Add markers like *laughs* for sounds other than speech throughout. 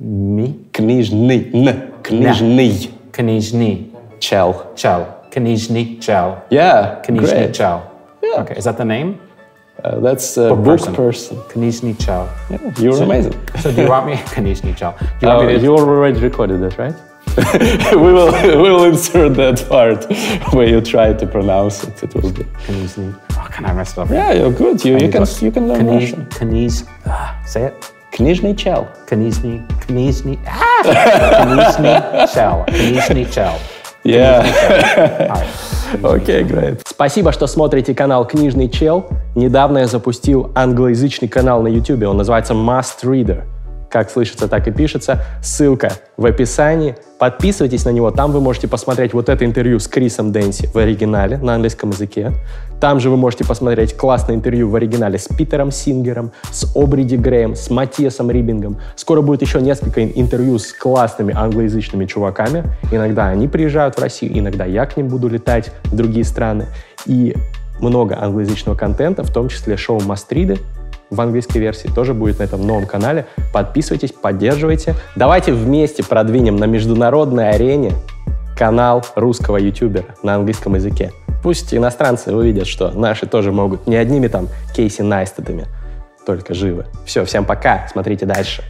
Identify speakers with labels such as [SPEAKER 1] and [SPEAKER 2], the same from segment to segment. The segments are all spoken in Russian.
[SPEAKER 1] Mi?
[SPEAKER 2] Knižni. N. Knižni.
[SPEAKER 1] Knižni.
[SPEAKER 2] Chel.
[SPEAKER 1] Chel. Knižni Chel.
[SPEAKER 2] Yeah. Knižni
[SPEAKER 1] Chel.
[SPEAKER 2] Yeah.
[SPEAKER 1] Okay. Is that the name?
[SPEAKER 2] Uh, that's a
[SPEAKER 1] book,
[SPEAKER 2] book
[SPEAKER 1] person.
[SPEAKER 2] person.
[SPEAKER 1] Knižni Chel.
[SPEAKER 2] Yeah, you're so, amazing.
[SPEAKER 1] so do you want me *laughs* Knižni Chel? You,
[SPEAKER 2] uh,
[SPEAKER 1] to...
[SPEAKER 2] you already recorded it, right? *laughs* we will *laughs* we will insert that part where you try to pronounce it. It will be
[SPEAKER 1] Knižni. Oh, can I mess it up?
[SPEAKER 2] Yeah, you're good. You, you can you can learn
[SPEAKER 1] Kniž,
[SPEAKER 2] Russian.
[SPEAKER 1] Kniž. Uh, say it.
[SPEAKER 2] Книжный чел.
[SPEAKER 1] Книжный. Книжный. Ah! Книжный чел. Книжный чел. *laughs*
[SPEAKER 2] Yeah.
[SPEAKER 1] Right.
[SPEAKER 2] okay, great.
[SPEAKER 3] Спасибо, что смотрите канал «Книжный чел». Недавно я запустил англоязычный канал на YouTube. Он называется Must Reader. Как слышится, так и пишется. Ссылка в описании. Подписывайтесь на него. Там вы можете посмотреть вот это интервью с Крисом Дэнси в оригинале на английском языке. Там же вы можете посмотреть классное интервью в оригинале с Питером Сингером, с Обриди Греем, с Матиасом Рибингом. Скоро будет еще несколько интервью с классными англоязычными чуваками. Иногда они приезжают в Россию, иногда я к ним буду летать в другие страны. И много англоязычного контента, в том числе шоу Мастриды в английской версии тоже будет на этом новом канале. Подписывайтесь, поддерживайте. Давайте вместе продвинем на международной арене канал русского ютубера на английском языке. Пусть иностранцы увидят, что наши тоже могут не одними там Кейси Найстедами, только живы. Все, всем пока, смотрите дальше.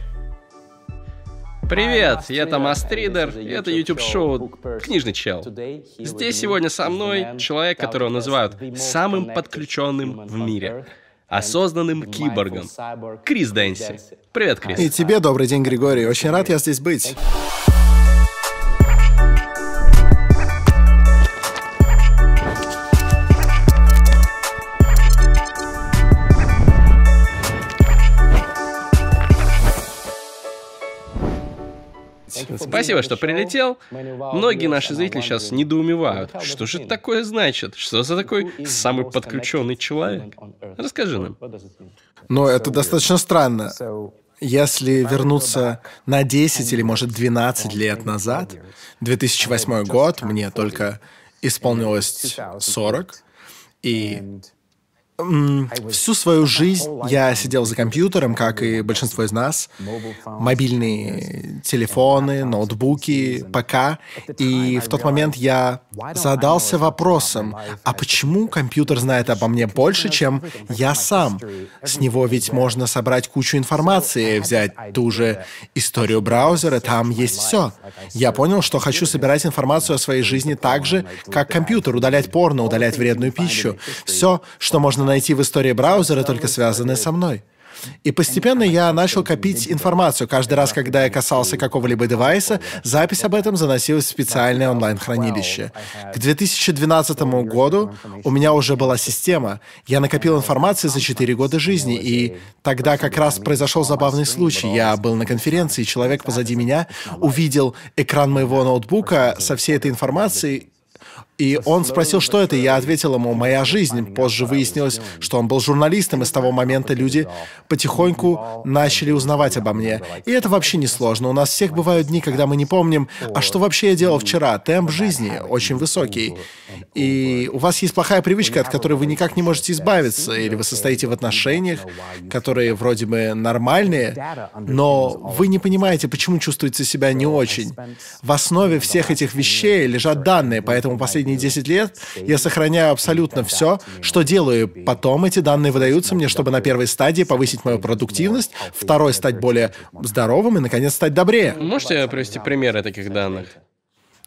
[SPEAKER 4] Привет, я Томас Тридер, и это YouTube-шоу «Книжный чел». Здесь сегодня со мной человек, которого называют самым подключенным в мире, осознанным киборгом, Крис Дэнси. Привет,
[SPEAKER 5] И
[SPEAKER 4] Крис.
[SPEAKER 5] тебе добрый день, Григорий. Очень рад я здесь быть.
[SPEAKER 4] Спасибо, что прилетел. Многие наши зрители сейчас недоумевают. Что же такое значит? Что за такой самый подключенный человек? Расскажи нам.
[SPEAKER 5] Но это достаточно странно. Если вернуться на 10 или, может, 12 лет назад, 2008 год, мне только исполнилось 40, и всю свою жизнь я сидел за компьютером, как и большинство из нас, мобильные телефоны, ноутбуки, ПК, и в тот момент я задался вопросом, а почему компьютер знает обо мне больше, чем я сам? С него ведь можно собрать кучу информации, взять ту же историю браузера, там есть все. Я понял, что хочу собирать информацию о своей жизни так же, как компьютер, удалять порно, удалять вредную пищу. Все, что можно найти в истории браузера, только связанное со мной. И постепенно я начал копить информацию. Каждый раз, когда я касался какого-либо девайса, запись об этом заносилась в специальное онлайн-хранилище. К 2012 году у меня уже была система. Я накопил информации за 4 года жизни, и тогда как раз произошел забавный случай. Я был на конференции, человек позади меня увидел экран моего ноутбука со всей этой информацией, и он спросил, что это, и я ответил ему, моя жизнь. Позже выяснилось, что он был журналистом, и с того момента люди потихоньку начали узнавать обо мне. И это вообще не сложно. У нас всех бывают дни, когда мы не помним, а что вообще я делал вчера. Темп жизни очень высокий. И у вас есть плохая привычка, от которой вы никак не можете избавиться, или вы состоите в отношениях, которые вроде бы нормальные, но вы не понимаете, почему чувствуете себя не очень. В основе всех этих вещей лежат данные, поэтому последние 10 лет я сохраняю абсолютно все, что делаю. Потом эти данные выдаются мне, чтобы на первой стадии повысить мою продуктивность, второй стать более здоровым и, наконец, стать добрее.
[SPEAKER 4] Можете привести примеры таких данных?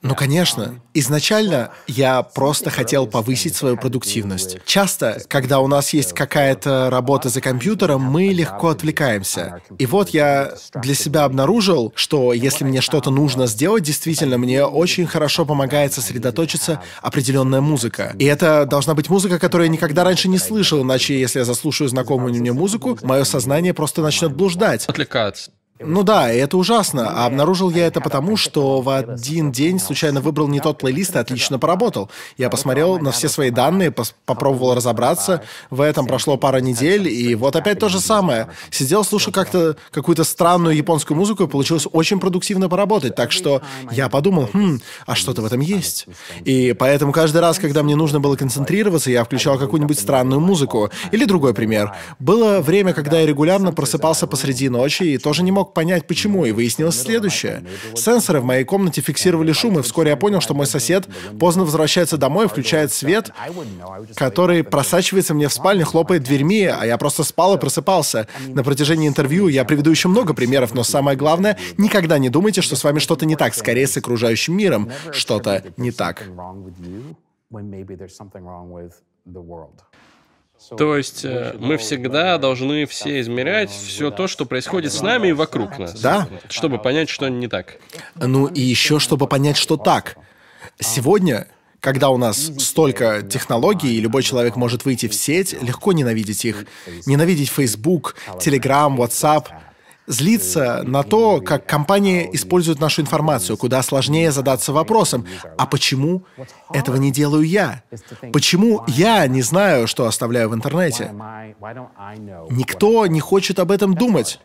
[SPEAKER 5] Ну, конечно. Изначально я просто хотел повысить свою продуктивность. Часто, когда у нас есть какая-то работа за компьютером, мы легко отвлекаемся. И вот я для себя обнаружил, что если мне что-то нужно сделать, действительно, мне очень хорошо помогает сосредоточиться определенная музыка. И это должна быть музыка, которую я никогда раньше не слышал, иначе если я заслушаю знакомую мне музыку, мое сознание просто начнет блуждать.
[SPEAKER 4] Отвлекаться.
[SPEAKER 5] Ну да, это ужасно. А обнаружил я это потому, что в один день случайно выбрал не тот плейлист и отлично поработал. Я посмотрел на все свои данные, пос- попробовал разобраться. В этом прошло пара недель, и вот опять то же самое. Сидел, слушал как-то какую-то странную японскую музыку, и получилось очень продуктивно поработать. Так что я подумал, хм, а что-то в этом есть. И поэтому каждый раз, когда мне нужно было концентрироваться, я включал какую-нибудь странную музыку. Или другой пример. Было время, когда я регулярно просыпался посреди ночи и тоже не мог понять, почему, и выяснилось следующее. Сенсоры в моей комнате фиксировали шум, и вскоре я понял, что мой сосед поздно возвращается домой, включает свет, который просачивается мне в спальню, хлопает дверьми, а я просто спал и просыпался. На протяжении интервью я приведу еще много примеров, но самое главное, никогда не думайте, что с вами что-то не так, скорее с окружающим миром что-то не так.
[SPEAKER 4] То есть э, мы всегда должны все измерять все то, что происходит с нами и вокруг нас.
[SPEAKER 5] Да.
[SPEAKER 4] Чтобы понять, что не так.
[SPEAKER 5] Ну и еще, чтобы понять, что так. Сегодня когда у нас столько технологий, и любой человек может выйти в сеть, легко ненавидеть их. Ненавидеть Facebook, Telegram, WhatsApp. Злиться на то, как компания использует нашу информацию, куда сложнее задаться вопросом, а почему этого не делаю я? Почему я не знаю, что оставляю в интернете? Никто не хочет об этом думать.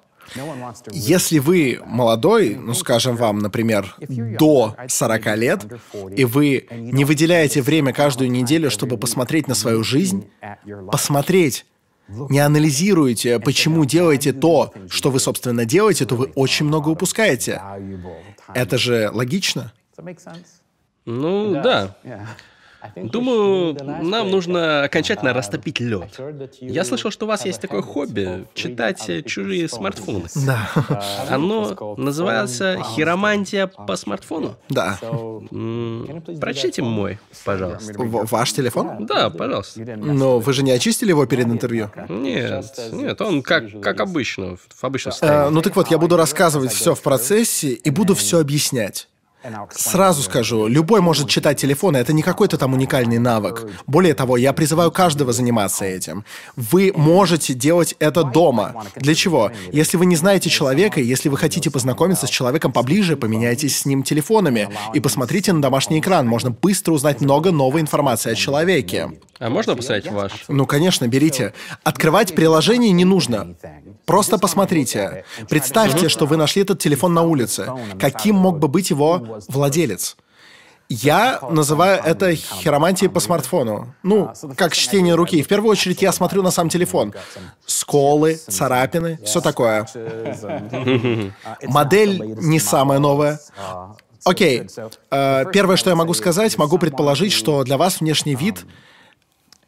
[SPEAKER 5] Если вы молодой, ну, скажем вам, например, до 40 лет, и вы не выделяете время каждую неделю, чтобы посмотреть на свою жизнь, посмотреть, не анализируете, почему делаете то, что вы, собственно, делаете, то вы очень много упускаете. Это же логично.
[SPEAKER 4] Ну, да. Думаю, нам нужно окончательно растопить лед. Я слышал, что у вас есть такое хобби — читать чужие смартфоны. *laughs*
[SPEAKER 5] Да.
[SPEAKER 4] Оно называется «Хиромантия по смартфону».
[SPEAKER 5] Да.
[SPEAKER 4] Прочтите мой, пожалуйста.
[SPEAKER 5] В- ваш телефон?
[SPEAKER 4] Да, пожалуйста.
[SPEAKER 5] Но вы же не очистили его перед интервью?
[SPEAKER 4] Нет, нет, он как, как обычно, в обычном
[SPEAKER 5] Э,
[SPEAKER 4] состоянии.
[SPEAKER 5] ну так вот, я буду рассказывать все в процессе и буду все объяснять. Сразу скажу, любой может читать телефон, это не какой-то там уникальный навык. Более того, я призываю каждого заниматься этим. Вы можете делать это дома. Для чего? Если вы не знаете человека, если вы хотите познакомиться с человеком поближе, поменяйтесь с ним телефонами и посмотрите на домашний экран. Можно быстро узнать много новой информации о человеке.
[SPEAKER 4] А можно посмотреть ваш?
[SPEAKER 5] Ну, конечно, берите. Открывать приложение не нужно. Просто посмотрите. Представьте, что вы нашли этот телефон на улице. Каким мог бы быть его владелец? Я называю это хиромантией по смартфону. Ну, как чтение руки. В первую очередь я смотрю на сам телефон. Сколы, царапины, все такое. Модель не самая новая. Окей. Э, Первое, что я могу сказать, могу предположить, что для вас внешний вид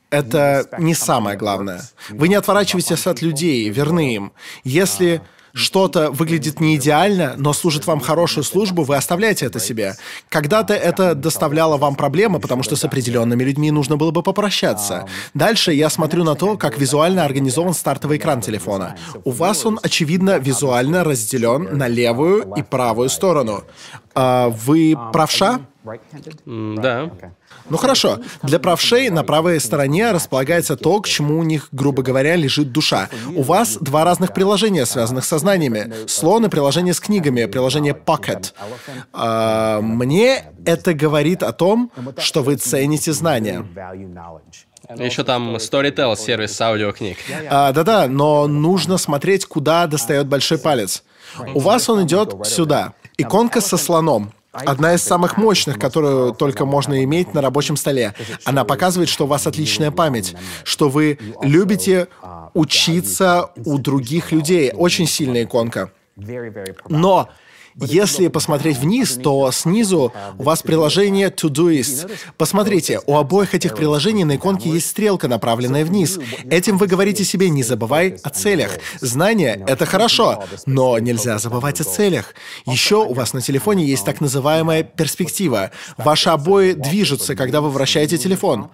[SPEAKER 5] это не самое главное. Вы не отворачиваетесь от людей, верны им. Если что-то выглядит не идеально, но служит вам хорошую службу, вы оставляете это себе. Когда-то это доставляло вам проблемы, потому что с определенными людьми нужно было бы попрощаться. Дальше я смотрю на то, как визуально организован стартовый экран телефона. У вас он, очевидно, визуально разделен на левую и правую сторону. А вы правша?
[SPEAKER 4] М, Да.
[SPEAKER 5] Ну хорошо, для правшей на правой стороне располагается то, к чему у них, грубо говоря, лежит душа. У вас два разных приложения, связанных со знаниями. Слон и приложение с книгами, приложение Pocket. А, мне это говорит о том, что вы цените знания.
[SPEAKER 4] Еще там Storytel, сервис аудиокниг.
[SPEAKER 5] А, Да-да, но нужно смотреть, куда достает большой палец. У вас он идет сюда. Иконка со слоном. Одна из самых мощных, которую только можно иметь на рабочем столе. Она показывает, что у вас отличная память, что вы любите учиться у других людей. Очень сильная иконка. Но если посмотреть вниз, то снизу у вас приложение Todoist. Посмотрите, у обоих этих приложений на иконке есть стрелка, направленная вниз. Этим вы говорите себе «не забывай о целях». Знание — это хорошо, но нельзя забывать о целях. Еще у вас на телефоне есть так называемая перспектива. Ваши обои движутся, когда вы вращаете телефон.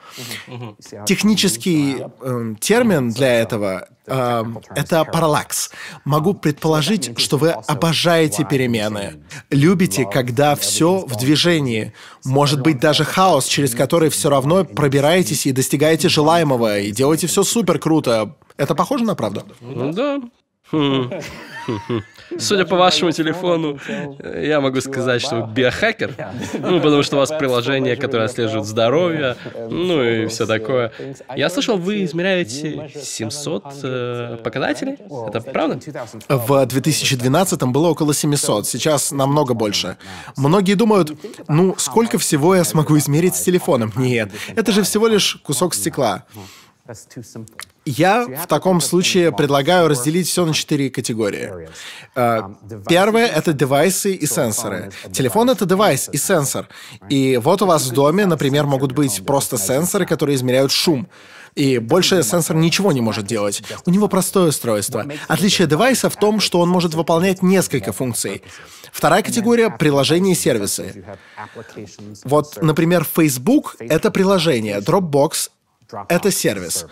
[SPEAKER 5] Технический эм, термин для этого эм, это параллакс. Могу предположить, что вы обожаете перемены. Любите, когда все в движении. Может быть, даже хаос, через который все равно пробираетесь и достигаете желаемого, и делаете все супер круто. Это похоже на правду?
[SPEAKER 4] Ну да. Хм. *laughs* Судя по вашему телефону, э, я могу сказать, что вы биохакер. Ну, потому что у вас приложение, которое отслеживает здоровье, ну и все такое. Я слышал, вы измеряете 700 э, показателей. Это правда?
[SPEAKER 5] В 2012 было около 700, сейчас намного больше. Многие думают, ну, сколько всего я смогу измерить с телефоном? Нет, это же всего лишь кусок стекла. Я в таком случае предлагаю разделить все на четыре категории. Э, Первое — это девайсы и сенсоры. Телефон — это девайс и сенсор. И вот у вас в доме, например, могут быть просто сенсоры, которые измеряют шум. И больше сенсор ничего не может делать. У него простое устройство. Отличие девайса в том, что он может выполнять несколько функций. Вторая категория — приложения и сервисы. Вот, например, Facebook — это приложение, Dropbox — это сервис.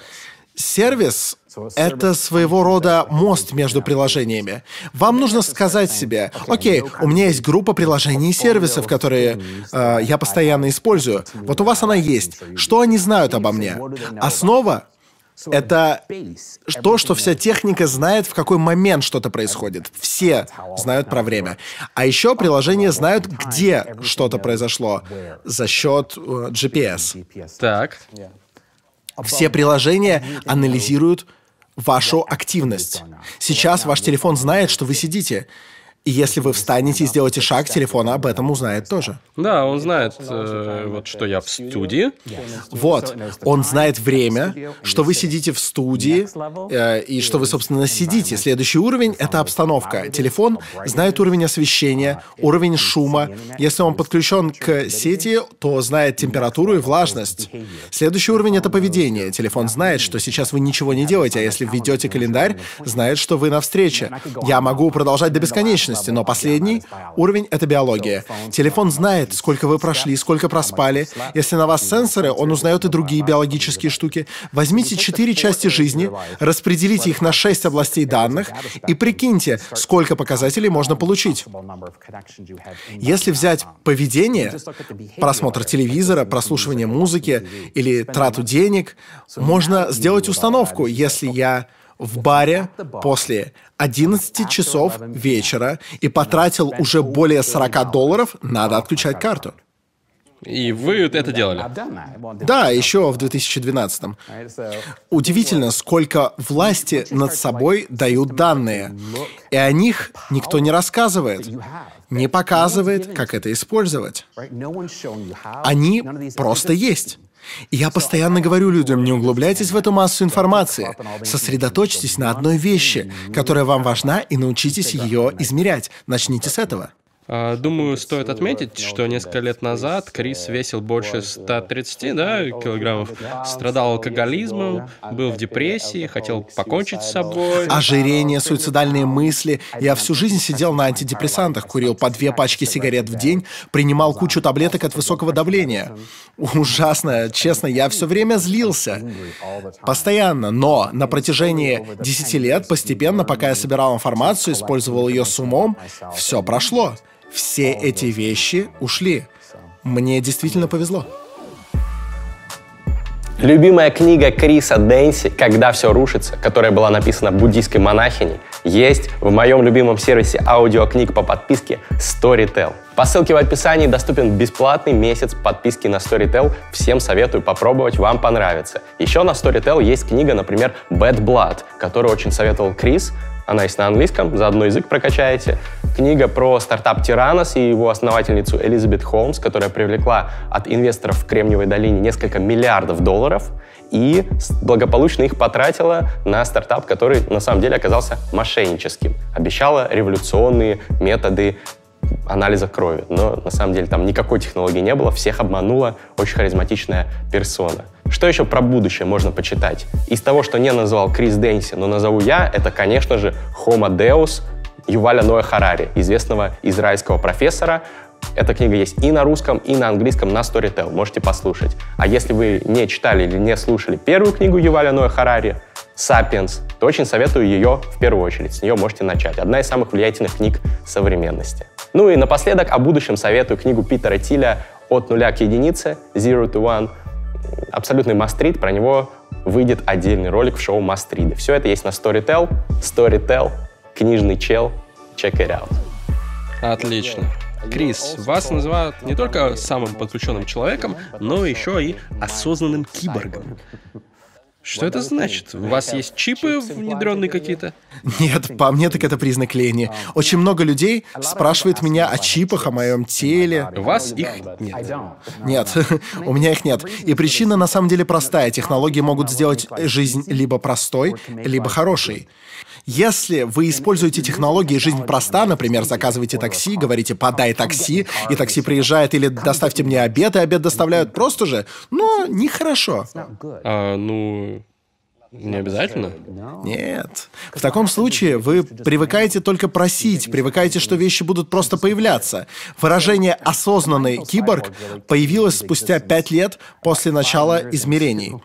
[SPEAKER 5] Сервис — это своего рода мост между приложениями. Вам нужно сказать себе, окей, у меня есть группа приложений и сервисов, которые э, я постоянно использую. Вот у вас она есть. Что они знают обо мне? Основа это то, что вся техника знает, в какой момент что-то происходит. Все знают про время. А еще приложения знают, где что-то произошло за счет э, GPS.
[SPEAKER 4] Так.
[SPEAKER 5] Все приложения анализируют вашу активность. Сейчас ваш телефон знает, что вы сидите. И если вы встанете и сделаете шаг, телефон об этом узнает тоже.
[SPEAKER 4] Да, он знает, э, вот что я в студии.
[SPEAKER 5] Вот, он знает время, что вы сидите в студии э, и что вы, собственно, сидите. Следующий уровень — это обстановка. Телефон знает уровень освещения, уровень шума. Если он подключен к сети, то знает температуру и влажность. Следующий уровень — это поведение. Телефон знает, что сейчас вы ничего не делаете, а если введете календарь, знает, что вы на встрече. Я могу продолжать до бесконечности личности, но последний уровень — это биология. Телефон знает, сколько вы прошли, сколько проспали. Если на вас сенсоры, он узнает и другие биологические штуки. Возьмите четыре части жизни, распределите их на шесть областей данных и прикиньте, сколько показателей можно получить. Если взять поведение, просмотр телевизора, прослушивание музыки или трату денег, можно сделать установку, если я в баре после 11 часов вечера и потратил уже более 40 долларов, надо отключать карту.
[SPEAKER 4] И вы это делали?
[SPEAKER 5] Да, еще в 2012. Удивительно, сколько власти над собой дают данные. И о них никто не рассказывает, не показывает, как это использовать. Они просто есть. И я постоянно говорю людям, не углубляйтесь в эту массу информации. Сосредоточьтесь на одной вещи, которая вам важна, и научитесь ее измерять. Начните с этого.
[SPEAKER 4] А, думаю, стоит отметить, что несколько лет назад Крис весил больше 130 да, килограммов, страдал алкоголизмом, был в депрессии, хотел покончить с собой.
[SPEAKER 5] Ожирение, суицидальные мысли. Я всю жизнь сидел на антидепрессантах, курил по две пачки сигарет в день, принимал кучу таблеток от высокого давления. *laughs* Ужасно, честно, я все время злился. Постоянно, но на протяжении 10 лет, постепенно, пока я собирал информацию, использовал ее с умом, все прошло все эти вещи ушли. Мне действительно повезло.
[SPEAKER 6] Любимая книга Криса Дэнси «Когда все рушится», которая была написана буддийской монахиней, есть в моем любимом сервисе аудиокниг по подписке Storytel. По ссылке в описании доступен бесплатный месяц подписки на Storytel. Всем советую попробовать, вам понравится. Еще на Storytel есть книга, например, Bad Blood, которую очень советовал Крис. Она есть на английском, заодно язык прокачаете. Книга про стартап Тиранос и его основательницу Элизабет Холмс, которая привлекла от инвесторов в Кремниевой долине несколько миллиардов долларов и благополучно их потратила на стартап, который на самом деле оказался мошенническим. Обещала революционные методы анализа крови. Но на самом деле там никакой технологии не было, всех обманула очень харизматичная персона. Что еще про будущее можно почитать? Из того, что не назвал Крис Дэнси, но назову я, это, конечно же, Homo Deus Юваля Ноя Харари, известного израильского профессора. Эта книга есть и на русском, и на английском на Storytel. Можете послушать. А если вы не читали или не слушали первую книгу Юваля Ноя Харари, «Сапиенс», то очень советую ее в первую очередь. С нее можете начать. Одна из самых влиятельных книг современности. Ну и напоследок о будущем советую книгу Питера Тиля «От нуля к единице» «Zero to One». Абсолютный мастрит, про него выйдет отдельный ролик в шоу Мастриды. Все это есть на Storytel. Storytel, книжный чел, check it out.
[SPEAKER 4] Отлично. Крис, вас называют не только самым подключенным человеком, но еще и осознанным киборгом. Что это значит? У вас есть чипы внедренные какие-то?
[SPEAKER 5] Нет, по мне так это признак лени. Очень много людей спрашивают меня о чипах, о моем теле.
[SPEAKER 4] У вас их нет.
[SPEAKER 5] Нет, *laughs* у меня их нет. И причина на самом деле простая. Технологии могут сделать жизнь либо простой, либо хорошей. Если вы используете технологии «Жизнь проста», например, заказываете такси, говорите «подай такси», и такси приезжает, или «доставьте мне обед», и обед доставляют просто же, но нехорошо.
[SPEAKER 4] А, ну, не обязательно.
[SPEAKER 5] Нет. В таком случае вы привыкаете только просить, привыкаете, что вещи будут просто появляться. Выражение «осознанный киборг» появилось спустя пять лет после начала измерений.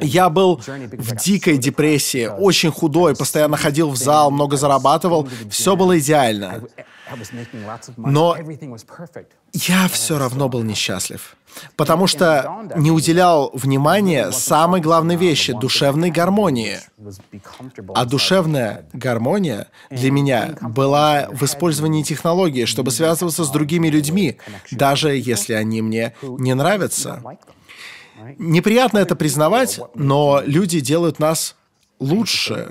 [SPEAKER 5] Я был в дикой депрессии, очень худой, постоянно ходил в зал, много зарабатывал, все было идеально. Но я все равно был несчастлив. Потому что не уделял внимания самой главной вещи — душевной гармонии. А душевная гармония для меня была в использовании технологии, чтобы связываться с другими людьми, даже если они мне не нравятся. Неприятно это признавать, но люди делают нас лучше.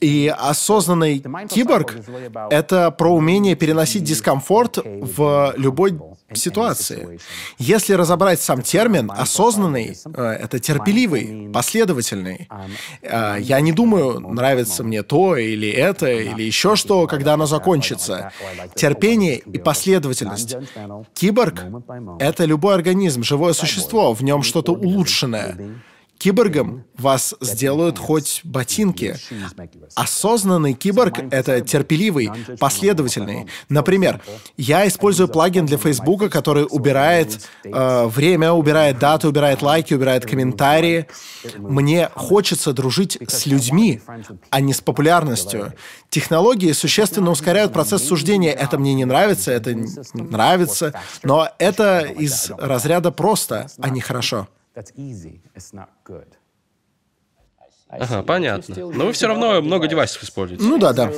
[SPEAKER 5] И осознанный киборг — это про умение переносить дискомфорт в любой ситуации. Если разобрать сам термин, осознанный э, — это терпеливый, последовательный. Э, я не думаю, нравится мне то или это, или еще что, когда оно закончится. Терпение и последовательность. Киборг — это любой организм, живое существо, в нем что-то улучшенное. Киборгом вас сделают хоть ботинки. Осознанный киборг — это терпеливый, последовательный. Например, я использую плагин для Фейсбука, который убирает э, время, убирает даты, убирает лайки, убирает комментарии. Мне хочется дружить с людьми, а не с популярностью. Технологии существенно ускоряют процесс суждения. Это мне не нравится, это нравится, но это из разряда просто, а не хорошо.
[SPEAKER 4] Ага, понятно. Но вы все равно много девайсов используете.
[SPEAKER 5] Ну да, да.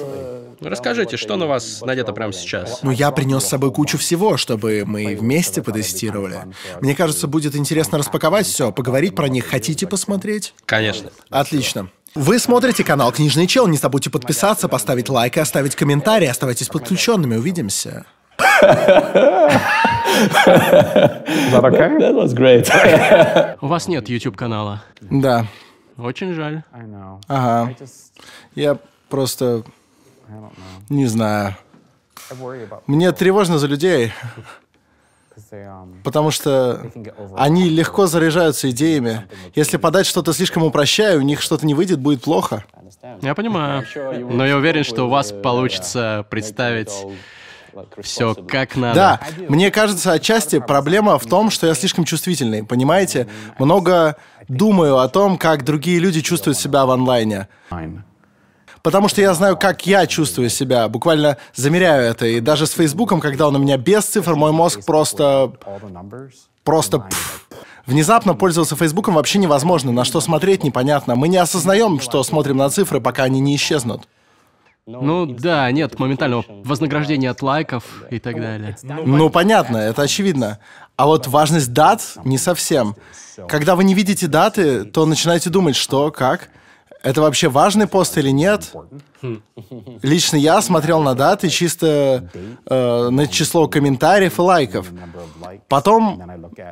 [SPEAKER 4] Расскажите, что на вас надето прямо сейчас?
[SPEAKER 5] Ну, я принес с собой кучу всего, чтобы мы вместе потестировали. Мне кажется, будет интересно распаковать все, поговорить про них. Хотите посмотреть?
[SPEAKER 4] Конечно.
[SPEAKER 5] Отлично. Вы смотрите канал Книжный Чел. Не забудьте подписаться, поставить лайк и оставить комментарий. Оставайтесь подключенными. Увидимся.
[SPEAKER 1] That okay?
[SPEAKER 2] That was great.
[SPEAKER 4] У вас нет YouTube-канала.
[SPEAKER 5] Да.
[SPEAKER 4] Очень жаль.
[SPEAKER 5] Ага. Я просто... Не знаю. Мне тревожно за людей, потому что они легко заряжаются идеями. Если подать что-то слишком упрощая, у них что-то не выйдет, будет плохо.
[SPEAKER 4] Я понимаю. Но я уверен, что у вас получится представить все как надо.
[SPEAKER 5] Да, мне кажется, отчасти проблема в том, что я слишком чувствительный, понимаете? Много думаю о том, как другие люди чувствуют себя в онлайне. Потому что я знаю, как я чувствую себя, буквально замеряю это. И даже с Фейсбуком, когда он у меня без цифр, мой мозг просто... Просто... пф. Внезапно пользоваться Фейсбуком вообще невозможно, на что смотреть непонятно. Мы не осознаем, что смотрим на цифры, пока они не исчезнут.
[SPEAKER 4] Ну да, нет моментального вознаграждения от лайков и так далее.
[SPEAKER 5] Ну, понятно, это очевидно. А вот важность дат не совсем. Когда вы не видите даты, то начинаете думать, что, как. Это вообще важный пост или нет? Лично я смотрел на даты чисто э, на число комментариев и лайков. Потом,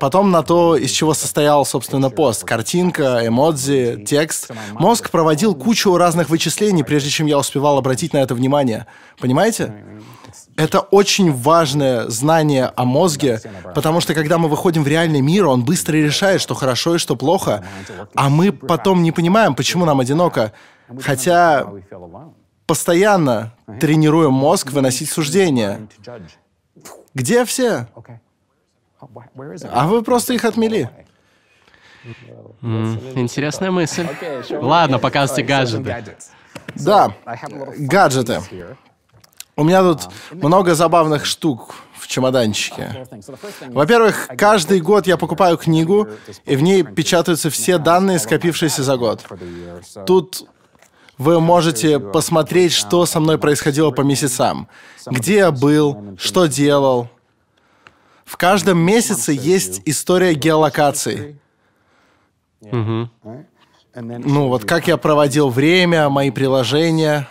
[SPEAKER 5] потом на то, из чего состоял, собственно, пост. Картинка, эмодзи, текст. Мозг проводил кучу разных вычислений, прежде чем я успевал обратить на это внимание. Понимаете? Это очень важное знание о мозге, потому что когда мы выходим в реальный мир, он быстро решает, что хорошо и что плохо, а мы потом не понимаем, почему нам одиноко. Хотя постоянно тренируем мозг выносить суждения. Где все? А вы просто их отмели.
[SPEAKER 4] М, интересная мысль. Ладно, показывайте гаджеты.
[SPEAKER 5] Да, гаджеты. У меня тут много забавных штук в чемоданчике. Во-первых, каждый год я покупаю книгу, и в ней печатаются все данные, скопившиеся за год. Тут вы можете посмотреть, что со мной происходило по месяцам. Где я был, что делал. В каждом месяце есть история геолокации. Ну, вот как я проводил время, мои приложения,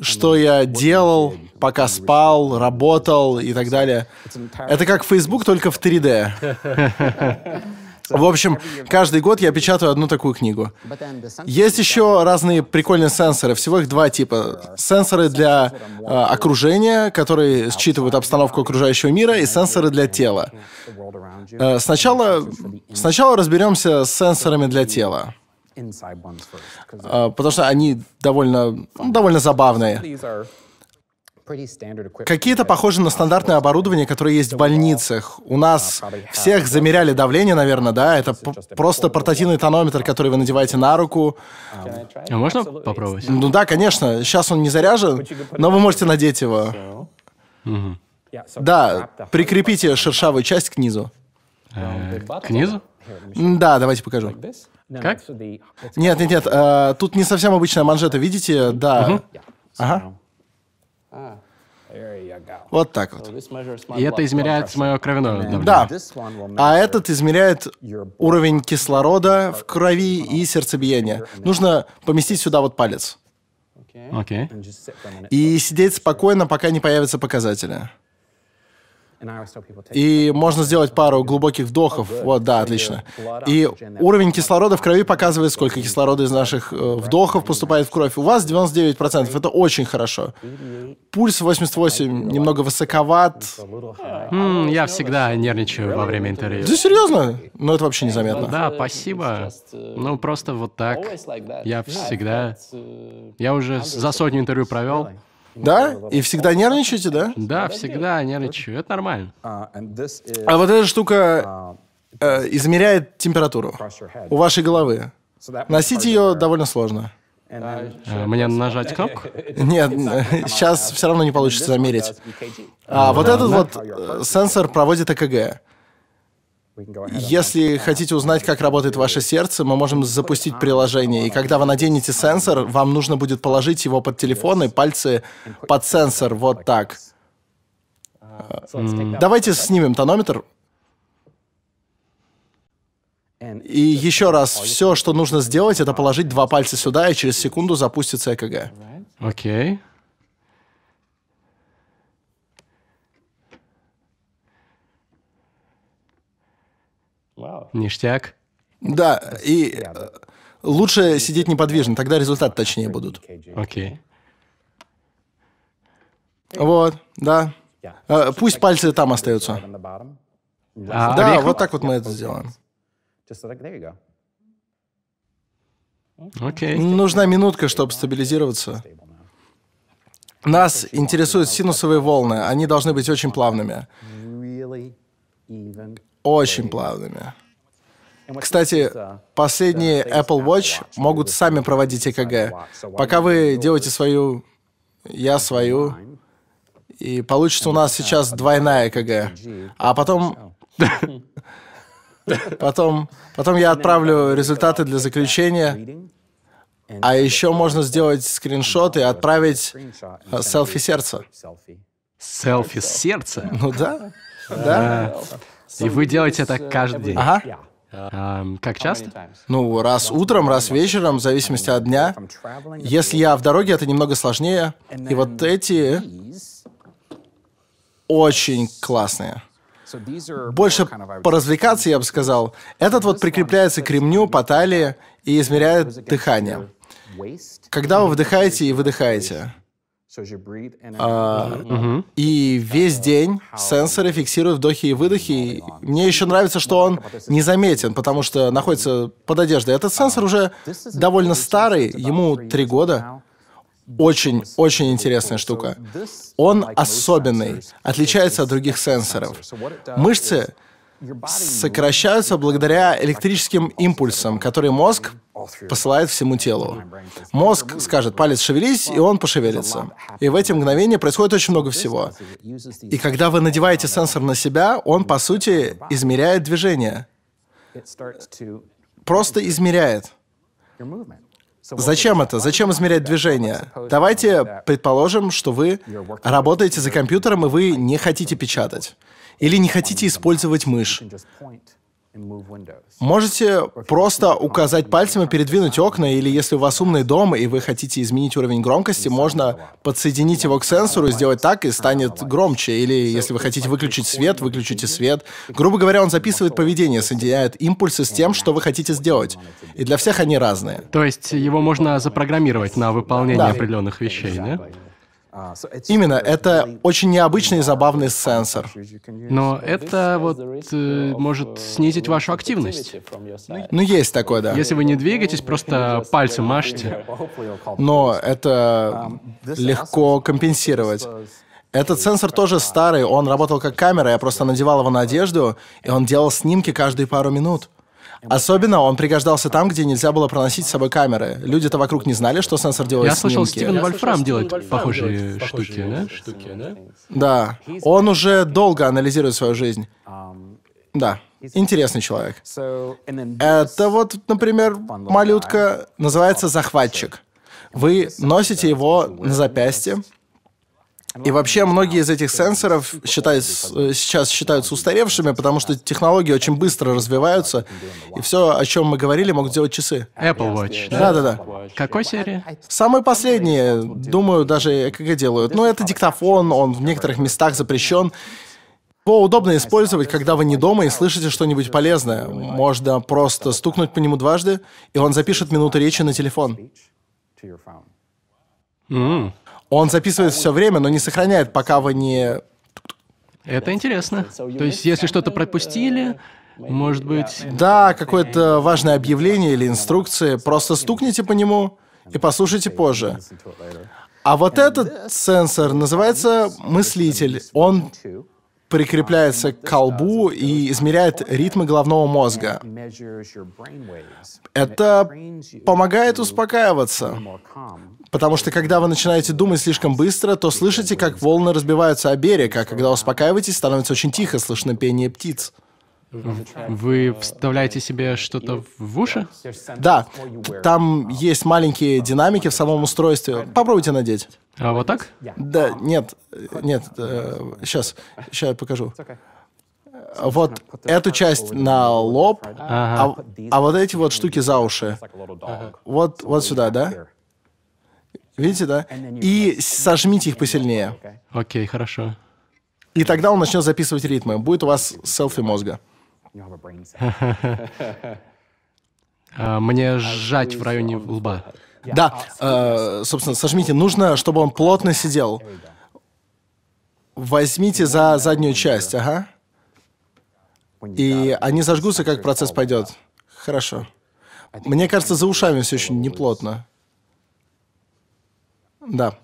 [SPEAKER 5] что я делал, пока спал, работал и так далее. Это как Facebook, только в 3D. В общем, каждый год я печатаю одну такую книгу. Есть еще разные прикольные сенсоры. Всего их два типа. Сенсоры для э, окружения, которые считывают обстановку окружающего мира, и сенсоры для тела. Э, сначала, сначала разберемся с сенсорами для тела. Э, потому что они довольно, ну, довольно забавные. Какие-то похожи на стандартное оборудование, которое есть в больницах. У нас всех замеряли давление, наверное, да? Это просто портативный тонометр, который вы надеваете на руку.
[SPEAKER 4] А можно попробовать?
[SPEAKER 5] Ну да, конечно. Сейчас он не заряжен, но вы можете надеть его. Да, прикрепите шершавую часть к низу.
[SPEAKER 4] Э, К низу?
[SPEAKER 5] Да, давайте покажу.
[SPEAKER 4] Как?
[SPEAKER 5] Нет, нет, нет, э, тут не совсем обычная манжета, видите? Да. Ага. Вот так вот.
[SPEAKER 4] И это измеряет мое кровяное давление?
[SPEAKER 5] Да. А этот измеряет уровень кислорода в крови и сердцебиение. Нужно поместить сюда вот палец.
[SPEAKER 4] Окей.
[SPEAKER 5] И сидеть спокойно, пока не появятся показатели. И можно сделать пару глубоких вдохов. Вот, да, отлично. И уровень кислорода в крови показывает, сколько кислорода из наших э, вдохов поступает в кровь. У вас 99%. Это очень хорошо. Пульс 88 немного высоковат.
[SPEAKER 4] М, я всегда нервничаю во время интервью.
[SPEAKER 5] Да серьезно? Ну, это вообще незаметно.
[SPEAKER 4] Да, спасибо. Ну, просто вот так. Я всегда... Я уже за сотню интервью провел.
[SPEAKER 5] Да? И всегда нервничаете, да?
[SPEAKER 4] Да, всегда нервничаю. Это нормально.
[SPEAKER 5] А вот эта штука э, измеряет температуру у вашей головы. Носить ее довольно сложно.
[SPEAKER 4] Э, Мне нажать кнопку? *laughs*
[SPEAKER 5] Нет, сейчас *laughs* все равно не получится замерить. А вот этот вот сенсор проводит ЭКГ. Если хотите узнать, как работает ваше сердце, мы можем запустить приложение. И когда вы наденете сенсор, вам нужно будет положить его под телефон и пальцы под сенсор вот так. Давайте снимем тонометр. И еще раз, все, что нужно сделать, это положить два пальца сюда, и через секунду запустится ЭКГ.
[SPEAKER 4] Окей. Ништяк.
[SPEAKER 5] Да, и э, лучше сидеть неподвижно, тогда результаты точнее будут.
[SPEAKER 4] Окей.
[SPEAKER 5] Вот, да. Э, Пусть пальцы там остаются.
[SPEAKER 4] А
[SPEAKER 5] Да,
[SPEAKER 4] орехов?
[SPEAKER 5] вот так вот мы это сделаем.
[SPEAKER 4] Окей.
[SPEAKER 5] Нужна минутка, чтобы стабилизироваться. Нас интересуют синусовые волны. Они должны быть очень плавными. Очень плавными. Кстати, последние Apple Watch могут сами проводить ЭКГ. Пока вы делаете свою, я свою, и получится у нас сейчас двойная ЭКГ. А потом... *laughs* Потом, потом я отправлю результаты для заключения. А еще можно сделать скриншот и отправить э, селфи сердца.
[SPEAKER 4] Селфи сердца?
[SPEAKER 5] Ну да, да.
[SPEAKER 4] И вы делаете это каждый день?
[SPEAKER 5] Ага.
[SPEAKER 4] Как часто?
[SPEAKER 5] Ну, раз утром, раз вечером, в зависимости от дня. Если я в дороге, это немного сложнее. И вот эти очень классные. Больше поразвлекаться, я бы сказал. Этот вот прикрепляется к ремню по талии и измеряет дыхание. Когда вы вдыхаете и выдыхаете. А, И весь день сенсоры фиксируют вдохи и выдохи. Мне еще нравится, что он незаметен, потому что находится под одеждой. Этот сенсор уже довольно старый, ему три года. Очень, очень интересная штука. Он особенный, отличается от других сенсоров. Мышцы сокращаются благодаря электрическим импульсам, которые мозг посылает всему телу. Мозг скажет, палец шевелись, и он пошевелится. И в эти мгновения происходит очень много всего. И когда вы надеваете сенсор на себя, он, по сути, измеряет движение. Просто измеряет. Зачем это? Зачем измерять движение? Давайте предположим, что вы работаете за компьютером, и вы не хотите печатать. Или не хотите использовать мышь. Можете просто указать пальцем и передвинуть окна, или если у вас умный дом и вы хотите изменить уровень громкости, можно подсоединить его к сенсору, сделать так и станет громче. Или если вы хотите выключить свет, выключите свет. Грубо говоря, он записывает поведение, соединяет импульсы с тем, что вы хотите сделать. И для всех они разные.
[SPEAKER 3] То есть его можно запрограммировать на выполнение
[SPEAKER 5] Да.
[SPEAKER 3] определенных вещей, да?
[SPEAKER 5] Именно, это очень необычный и забавный сенсор.
[SPEAKER 3] Но это вот э, может снизить вашу активность.
[SPEAKER 5] Ну, есть такое, да.
[SPEAKER 3] Если вы не двигаетесь, просто пальцем машете.
[SPEAKER 5] Но это легко компенсировать. Этот сенсор тоже старый, он работал как камера, я просто надевал его на одежду, и он делал снимки каждые пару минут. Особенно он пригождался там, где нельзя было проносить с собой камеры. Люди-то вокруг не знали, что сенсор делает
[SPEAKER 3] Я слышал,
[SPEAKER 5] снимки.
[SPEAKER 3] Стивен Вольфрам делает похожие штуки, да?
[SPEAKER 5] Да. Он уже долго анализирует свою жизнь. Да. Интересный человек. Это вот, например, малютка называется захватчик. Вы носите его на запястье. И вообще многие из этих сенсоров считают, э, сейчас считаются устаревшими, потому что технологии очень быстро развиваются, и все, о чем мы говорили, могут делать часы.
[SPEAKER 3] Apple Watch, да?
[SPEAKER 5] Да-да-да.
[SPEAKER 3] Какой серии?
[SPEAKER 5] Самые последние, думаю, даже ЭКГ делают. Но это диктофон, он в некоторых местах запрещен. Его удобно использовать, когда вы не дома и слышите что-нибудь полезное. Можно просто стукнуть по нему дважды, и он запишет минуту речи на телефон.
[SPEAKER 3] М,
[SPEAKER 5] Он записывает все время, но не сохраняет, пока вы не...
[SPEAKER 3] Это интересно. То есть, если что-то пропустили, может быть...
[SPEAKER 5] Да, какое-то важное объявление или инструкции, просто стукните по нему и послушайте позже. А вот этот сенсор называется мыслитель. Он прикрепляется к колбу и измеряет ритмы головного мозга. Это помогает успокаиваться. Потому что когда вы начинаете думать слишком быстро, то слышите, как волны разбиваются о берег, а когда успокаиваетесь, становится очень тихо, слышно пение птиц.
[SPEAKER 3] Вы вставляете себе что-то в уши?
[SPEAKER 5] Да, там есть маленькие динамики в самом устройстве. Попробуйте надеть.
[SPEAKER 3] А вот так?
[SPEAKER 5] Да, нет, нет, сейчас, сейчас я покажу. Вот эту часть на лоб, а, а вот эти вот штуки за уши. Вот, вот сюда, да? Видите, да? И сожмите их посильнее.
[SPEAKER 3] Окей, хорошо.
[SPEAKER 5] И тогда он начнет записывать ритмы. Будет у вас селфи мозга. *laughs*
[SPEAKER 3] А, мне сжать в районе лба.
[SPEAKER 5] Да, э, собственно, сожмите. Нужно, чтобы он плотно сидел. Возьмите за заднюю часть, ага. И они зажгутся, как процесс пойдет. Хорошо. Мне кажется, за ушами все еще неплотно. Да.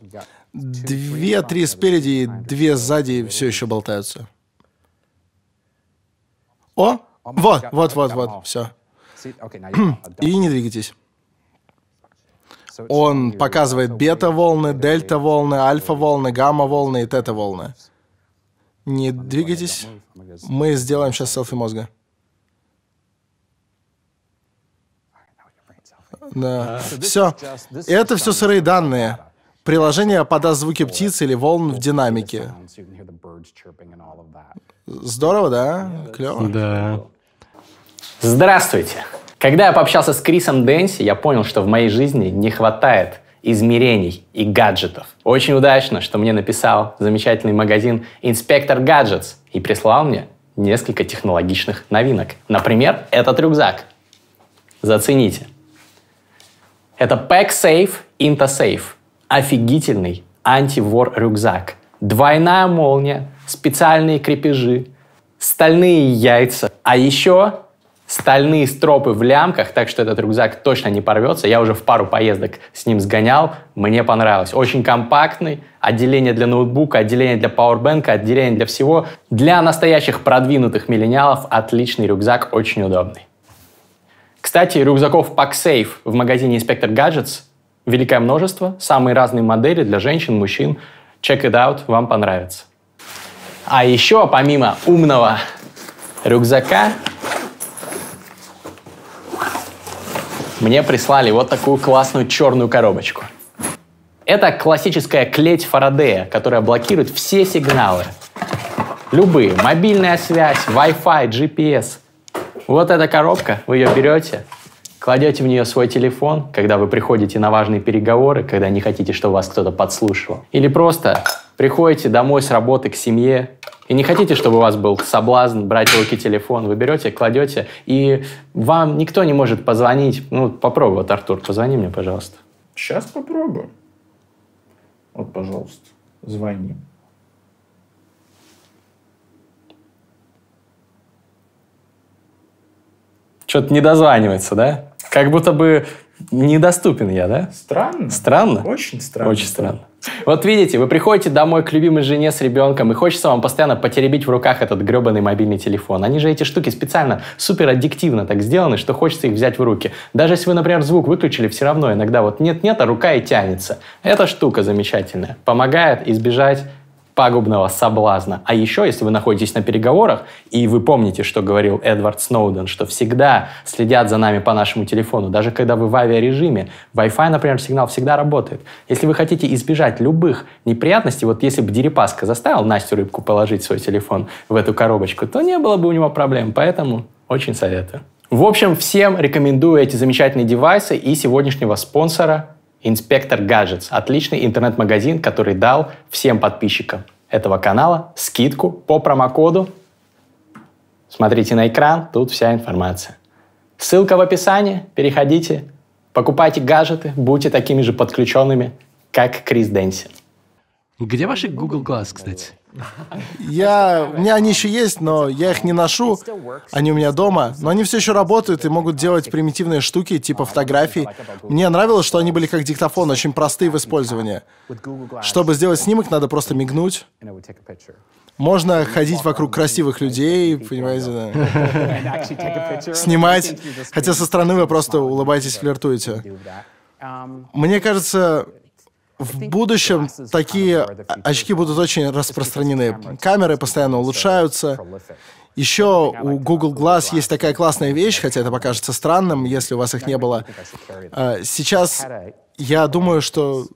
[SPEAKER 5] Две-три спереди и две сзади все еще болтаются. О! Вот, вот, вот, вот, все. И не двигайтесь. Он показывает бета-волны, дельта-волны, альфа-волны, гамма-волны и тета-волны. Не двигайтесь. Мы сделаем сейчас селфи мозга. Да. Все. Это все сырые данные. Приложение подаст звуки птиц или волн в динамике. Здорово, да? Клево.
[SPEAKER 3] Да.
[SPEAKER 6] Здравствуйте! Когда я пообщался с Крисом Дэнси, я понял, что в моей жизни не хватает измерений и гаджетов. Очень удачно, что мне написал замечательный магазин Inspector Gadgets и прислал мне несколько технологичных новинок. Например, этот рюкзак. Зацените. Это PackSafe IntaSafe. Офигительный антивор рюкзак. Двойная молния, специальные крепежи, стальные яйца, а еще стальные стропы в лямках, так что этот рюкзак точно не порвется. Я уже в пару поездок с ним сгонял, мне понравилось. Очень компактный, отделение для ноутбука, отделение для пауэрбэнка, отделение для всего. Для настоящих продвинутых миллениалов отличный рюкзак, очень удобный. Кстати, рюкзаков PackSafe в магазине Inspector Gadgets великое множество, самые разные модели для женщин, мужчин. Check it out, вам понравится. А еще, помимо умного рюкзака, мне прислали вот такую классную черную коробочку. Это классическая клеть Фарадея, которая блокирует все сигналы. Любые. Мобильная связь, Wi-Fi, GPS. Вот эта коробка, вы ее берете, кладете в нее свой телефон, когда вы приходите на важные переговоры, когда не хотите, чтобы вас кто-то подслушивал. Или просто приходите домой с работы к семье, и не хотите, чтобы у вас был соблазн брать в руки телефон, вы берете, кладете, и вам никто не может позвонить. Ну, попробуй, вот, Артур, позвони мне, пожалуйста.
[SPEAKER 1] Сейчас попробую. Вот, пожалуйста, звони.
[SPEAKER 6] Что-то не дозванивается, да? Как будто бы недоступен я, да?
[SPEAKER 1] Странно.
[SPEAKER 6] Странно?
[SPEAKER 1] Очень странно.
[SPEAKER 6] Очень странно. Вот видите, вы приходите домой к любимой жене с ребенком, и хочется вам постоянно потеребить в руках этот гребаный мобильный телефон. Они же эти штуки специально супер аддиктивно так сделаны, что хочется их взять в руки. Даже если вы, например, звук выключили, все равно иногда вот нет-нет, а рука и тянется. Эта штука замечательная. Помогает избежать пагубного соблазна. А еще, если вы находитесь на переговорах, и вы помните, что говорил Эдвард Сноуден, что всегда следят за нами по нашему телефону, даже когда вы в авиарежиме, Wi-Fi, например, сигнал всегда работает. Если вы хотите избежать любых неприятностей, вот если бы Дерипаска заставил Настю Рыбку положить свой телефон в эту коробочку, то не было бы у него проблем. Поэтому очень советую. В общем, всем рекомендую эти замечательные девайсы и сегодняшнего спонсора Инспектор Гаджетс. Отличный интернет-магазин, который дал всем подписчикам этого канала скидку по промокоду. Смотрите на экран, тут вся информация. Ссылка в описании, переходите, покупайте гаджеты, будьте такими же подключенными, как Крис Дэнси.
[SPEAKER 4] Где ваши Google Glass, кстати?
[SPEAKER 5] Я, у меня они еще есть, но я их не ношу. Они у меня дома, но они все еще работают и могут делать примитивные штуки, типа фотографий. Мне нравилось, что они были как диктофон, очень простые в использовании. Чтобы сделать снимок, надо просто мигнуть. Можно ходить вокруг красивых людей, понимаете, да. Снимать, хотя со стороны вы просто улыбаетесь, флиртуете. Мне кажется, в будущем такие очки будут очень распространены. Камеры постоянно улучшаются. Еще у Google Glass есть такая классная вещь, хотя это покажется странным, если у вас их не было. А, сейчас я думаю, что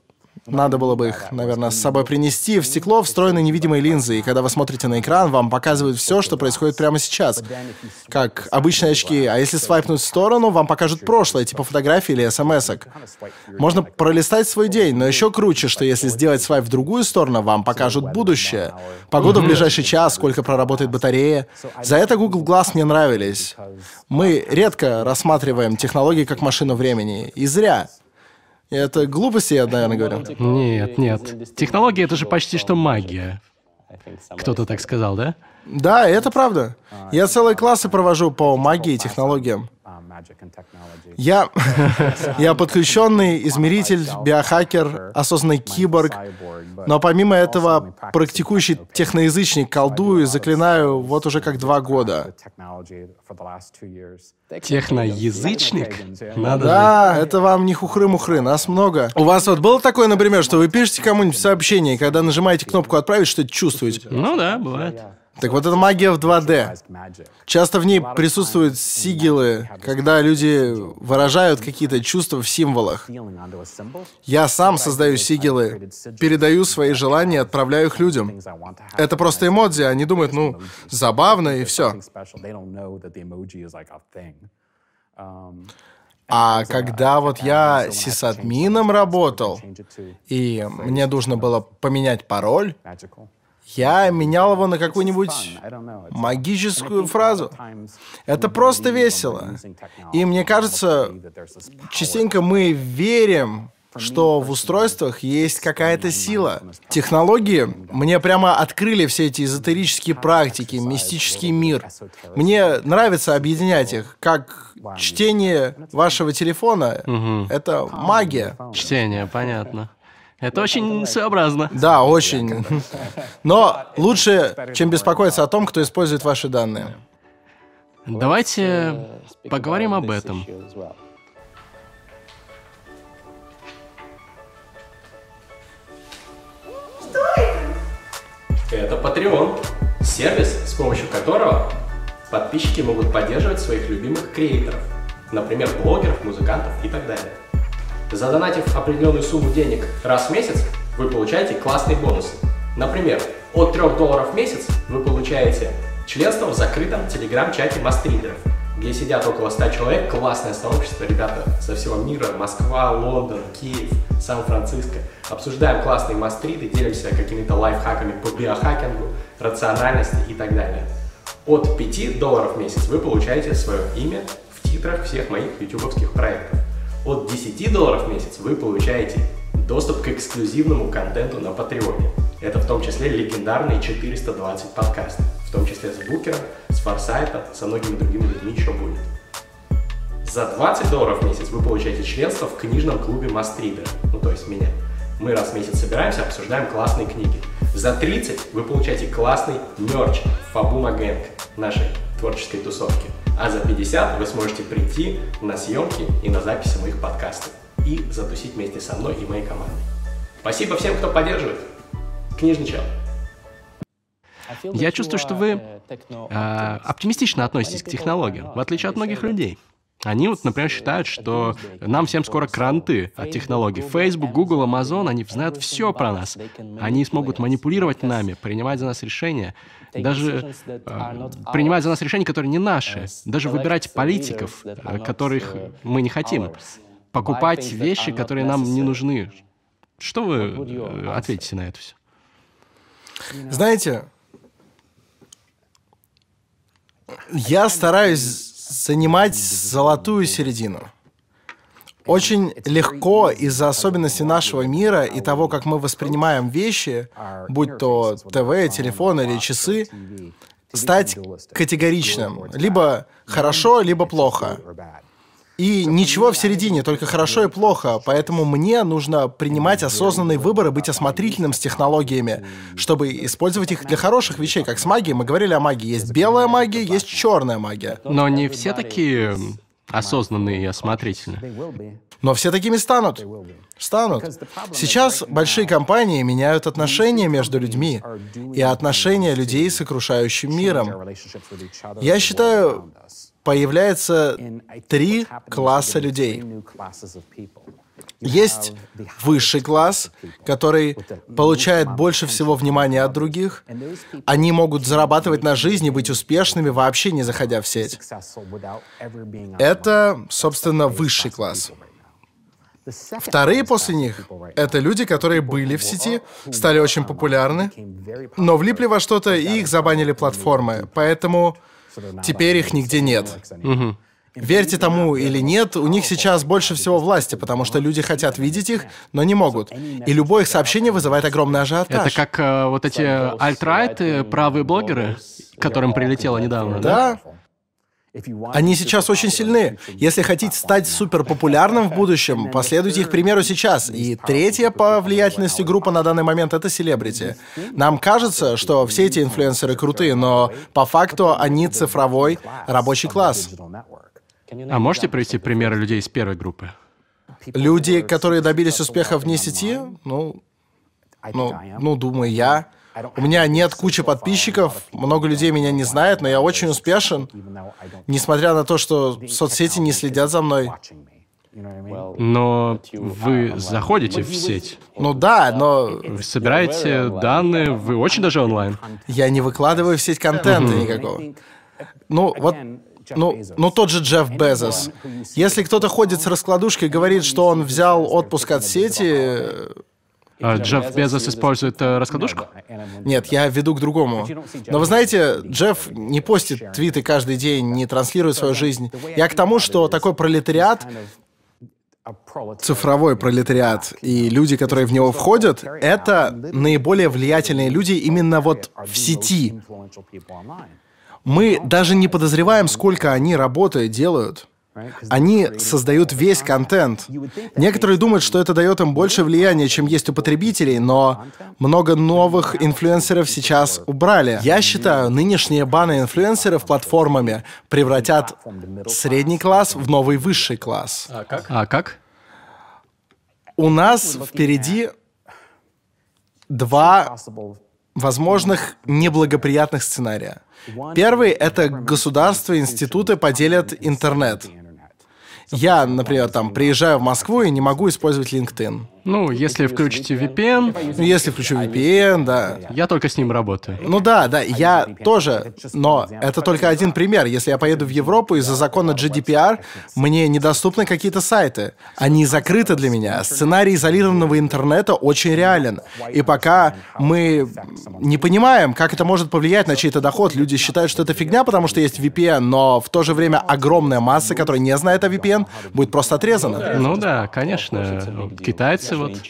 [SPEAKER 5] надо было бы их, наверное, с собой принести. В стекло встроены невидимые линзы, и когда вы смотрите на экран, вам показывают все, что происходит прямо сейчас. Как обычные очки. А если свайпнуть в сторону, вам покажут прошлое, типа фотографии или смс -ок. Можно пролистать свой день, но еще круче, что если сделать свайп в другую сторону, вам покажут будущее. Погода в ближайший час, сколько проработает батарея. За это Google Glass мне нравились. Мы редко рассматриваем технологии как машину времени. И зря. Это глупости, я, наверное, говорю.
[SPEAKER 4] Нет, нет. Технология — это же почти что магия. Кто-то так сказал, да?
[SPEAKER 5] Да, это правда. Я целые классы провожу по магии и технологиям. Я, *laughs* я подключенный измеритель, биохакер, осознанный киборг, но помимо этого практикующий техноязычник, колдую и заклинаю вот уже как два года.
[SPEAKER 4] Техноязычник? Надо
[SPEAKER 5] Да, это вам не хухры-мухры, нас много. У вас вот было такое, например, что вы пишете кому-нибудь сообщение, и когда нажимаете кнопку «Отправить», что-то чувствуете?
[SPEAKER 4] Ну да, бывает.
[SPEAKER 5] Так вот это магия в 2D. Часто в ней присутствуют сигилы, когда люди выражают какие-то чувства в символах. Я сам создаю сигилы, передаю свои желания отправляю их людям. Это просто эмодзи, они думают, ну, забавно и все. А когда вот я сисадмином работал, и мне нужно было поменять пароль, я менял его на какую-нибудь магическую фразу. Это просто весело. И мне кажется, частенько мы верим, что в устройствах есть какая-то сила. Технологии мне прямо открыли все эти эзотерические практики, мистический мир. Мне нравится объединять их, как чтение вашего телефона. Это магия.
[SPEAKER 4] Чтение, понятно. Это очень своеобразно.
[SPEAKER 5] Да, очень. Но лучше, чем беспокоиться о том, кто использует ваши данные.
[SPEAKER 4] Давайте поговорим об этом.
[SPEAKER 6] Это Patreon. Сервис, с помощью которого подписчики могут поддерживать своих любимых креаторов. Например, блогеров, музыкантов и так далее. Задонатив определенную сумму денег раз в месяц, вы получаете классные бонусы. Например, от 3 долларов в месяц вы получаете членство в закрытом телеграм-чате мастридеров,
[SPEAKER 3] где сидят около 100 человек, классное сообщество, ребята со всего мира, Москва, Лондон, Киев, Сан-Франциско. Обсуждаем классные мастриды, делимся какими-то лайфхаками по биохакингу, рациональности и так далее. От 5 долларов в месяц вы получаете свое имя в титрах всех моих ютубовских проектов. От 10 долларов в месяц вы получаете доступ к эксклюзивному контенту на Патреоне. Это в том числе легендарные 420 подкастов, в том числе с Букером, с Форсайтом, со многими другими людьми еще будет. За 20 долларов в месяц вы получаете членство в книжном клубе Мастридер, ну то есть меня. Мы раз в месяц собираемся, обсуждаем классные книги. За 30 вы получаете классный мерч Фабума Гэнг нашей творческой тусовки. А за 50 вы сможете прийти на съемки и на записи моих подкастов и затусить вместе со мной и моей командой. Спасибо всем, кто поддерживает. Книжный чел.
[SPEAKER 4] Я чувствую, что вы э, оптимистично относитесь к технологиям, в отличие от многих людей. Они вот, например, считают, что нам всем скоро кранты от технологий. Facebook, Google, Amazon, они знают все про нас. Они смогут манипулировать нами, принимать за нас решения, даже э, принимать за нас решения, которые не наши, даже выбирать политиков, э, которых мы не хотим, покупать вещи, которые нам не нужны. Что вы э, ответите на это все?
[SPEAKER 5] Знаете, я стараюсь занимать золотую середину. Очень легко из-за особенностей нашего мира и того, как мы воспринимаем вещи, будь то ТВ, телефон или часы, стать категоричным. Либо хорошо, либо плохо. И ничего в середине, только хорошо и плохо. Поэтому мне нужно принимать осознанный выбор и быть осмотрительным с технологиями, чтобы использовать их для хороших вещей, как с магией. Мы говорили о магии. Есть белая магия, есть черная магия.
[SPEAKER 4] Но не все такие осознанные и осмотрительные.
[SPEAKER 5] Но все такими станут. Станут. Сейчас большие компании меняют отношения между людьми и отношения людей с окружающим миром. Я считаю, появляется три класса людей. Есть высший класс, который получает больше всего внимания от других. Они могут зарабатывать на жизнь и быть успешными, вообще не заходя в сеть. Это, собственно, высший класс. Вторые после них — это люди, которые были в сети, стали очень популярны, но влипли во что-то и их забанили платформы. Поэтому Теперь их нигде нет. Угу. Верьте тому или нет, у них сейчас больше всего власти, потому что люди хотят видеть их, но не могут. И любое их сообщение вызывает огромный ажиотаж.
[SPEAKER 4] Это как э, вот эти альтрайты, правые блогеры, которым прилетело недавно,
[SPEAKER 5] да? Да. Они сейчас очень сильны. Если хотите стать суперпопулярным в будущем, последуйте их примеру сейчас. И третья по влиятельности группа на данный момент — это селебрити. Нам кажется, что все эти инфлюенсеры крутые, но по факту они цифровой рабочий класс.
[SPEAKER 4] А можете привести примеры людей из первой группы?
[SPEAKER 5] Люди, которые добились успеха вне сети, ну, ну, ну, думаю, я. У меня нет кучи подписчиков, много людей меня не знает, но я очень успешен, несмотря на то, что соцсети не следят за мной.
[SPEAKER 4] Но вы заходите в сеть.
[SPEAKER 5] Ну да, но...
[SPEAKER 4] Вы собираете данные, вы очень даже онлайн.
[SPEAKER 5] Я не выкладываю в сеть контента никакого. Ну, вот ну, ну тот же Джефф Безос. Если кто-то ходит с раскладушкой и говорит, что он взял отпуск от сети,
[SPEAKER 4] Джефф Безос использует э, раскладушку?
[SPEAKER 5] Нет, я веду к другому. Но вы знаете, Джефф не постит твиты каждый день, не транслирует свою жизнь. Я к тому, что такой пролетариат цифровой пролетариат и люди, которые в него входят, это наиболее влиятельные люди именно вот в сети. Мы даже не подозреваем, сколько они работы делают. Они создают весь контент. Некоторые думают, что это дает им больше влияния, чем есть у потребителей, но много новых инфлюенсеров сейчас убрали. Я считаю, нынешние баны инфлюенсеров платформами превратят средний класс в новый высший класс.
[SPEAKER 4] А как? А как?
[SPEAKER 5] У нас впереди два возможных неблагоприятных сценария. Первый — это государства и институты поделят интернет. Я, например, там приезжаю в Москву и не могу использовать LinkedIn.
[SPEAKER 4] Ну, если включите VPN,
[SPEAKER 5] Ну, если включу VPN, да.
[SPEAKER 4] я только с ним работаю.
[SPEAKER 5] Ну да, да, я тоже, но это только один пример. Если я поеду в Европу из-за закона GDPR, мне недоступны какие-то сайты. Они закрыты для меня. Сценарий изолированного интернета очень реален. И пока мы не понимаем, как это может повлиять на чей-то доход, люди считают, что это фигня, потому что есть VPN, но в то же время огромная масса, которая не знает о VPN, будет просто отрезана.
[SPEAKER 4] Ну да, конечно. Китайцы вот.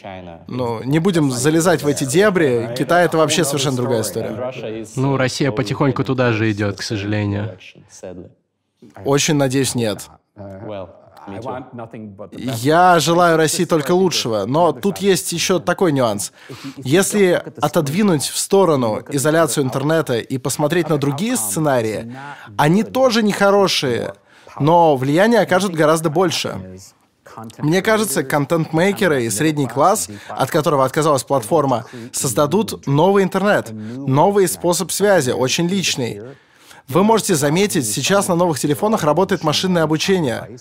[SPEAKER 5] Ну, не будем залезать в эти дебри. Китай — это вообще совершенно другая история.
[SPEAKER 4] Ну, Россия потихоньку туда же идет, к сожалению.
[SPEAKER 5] Очень надеюсь, нет. Я желаю России только лучшего, но тут есть еще такой нюанс. Если отодвинуть в сторону изоляцию интернета и посмотреть на другие сценарии, они тоже нехорошие, но влияние окажут гораздо больше. Мне кажется, контент-мейкеры и средний класс, от которого отказалась платформа, создадут новый интернет, новый способ связи, очень личный. Вы можете заметить, сейчас на новых телефонах работает машинное обучение.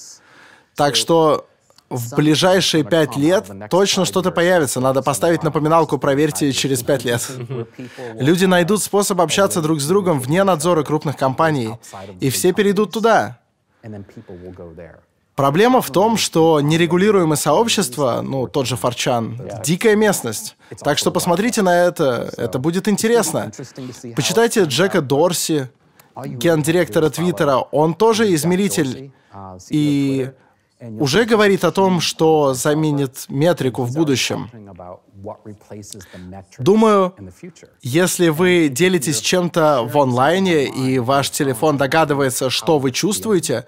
[SPEAKER 5] Так что в ближайшие пять лет точно что-то появится. Надо поставить напоминалку «Проверьте через пять лет». Люди найдут способ общаться друг с другом вне надзора крупных компаний, и все перейдут туда. Проблема в том, что нерегулируемое сообщество, ну, тот же Форчан, дикая местность. Так что посмотрите на это, это будет интересно. Почитайте Джека Дорси, гендиректора Твиттера, он тоже измеритель и уже говорит о том, что заменит метрику в будущем. Думаю, если вы делитесь чем-то в онлайне, и ваш телефон догадывается, что вы чувствуете,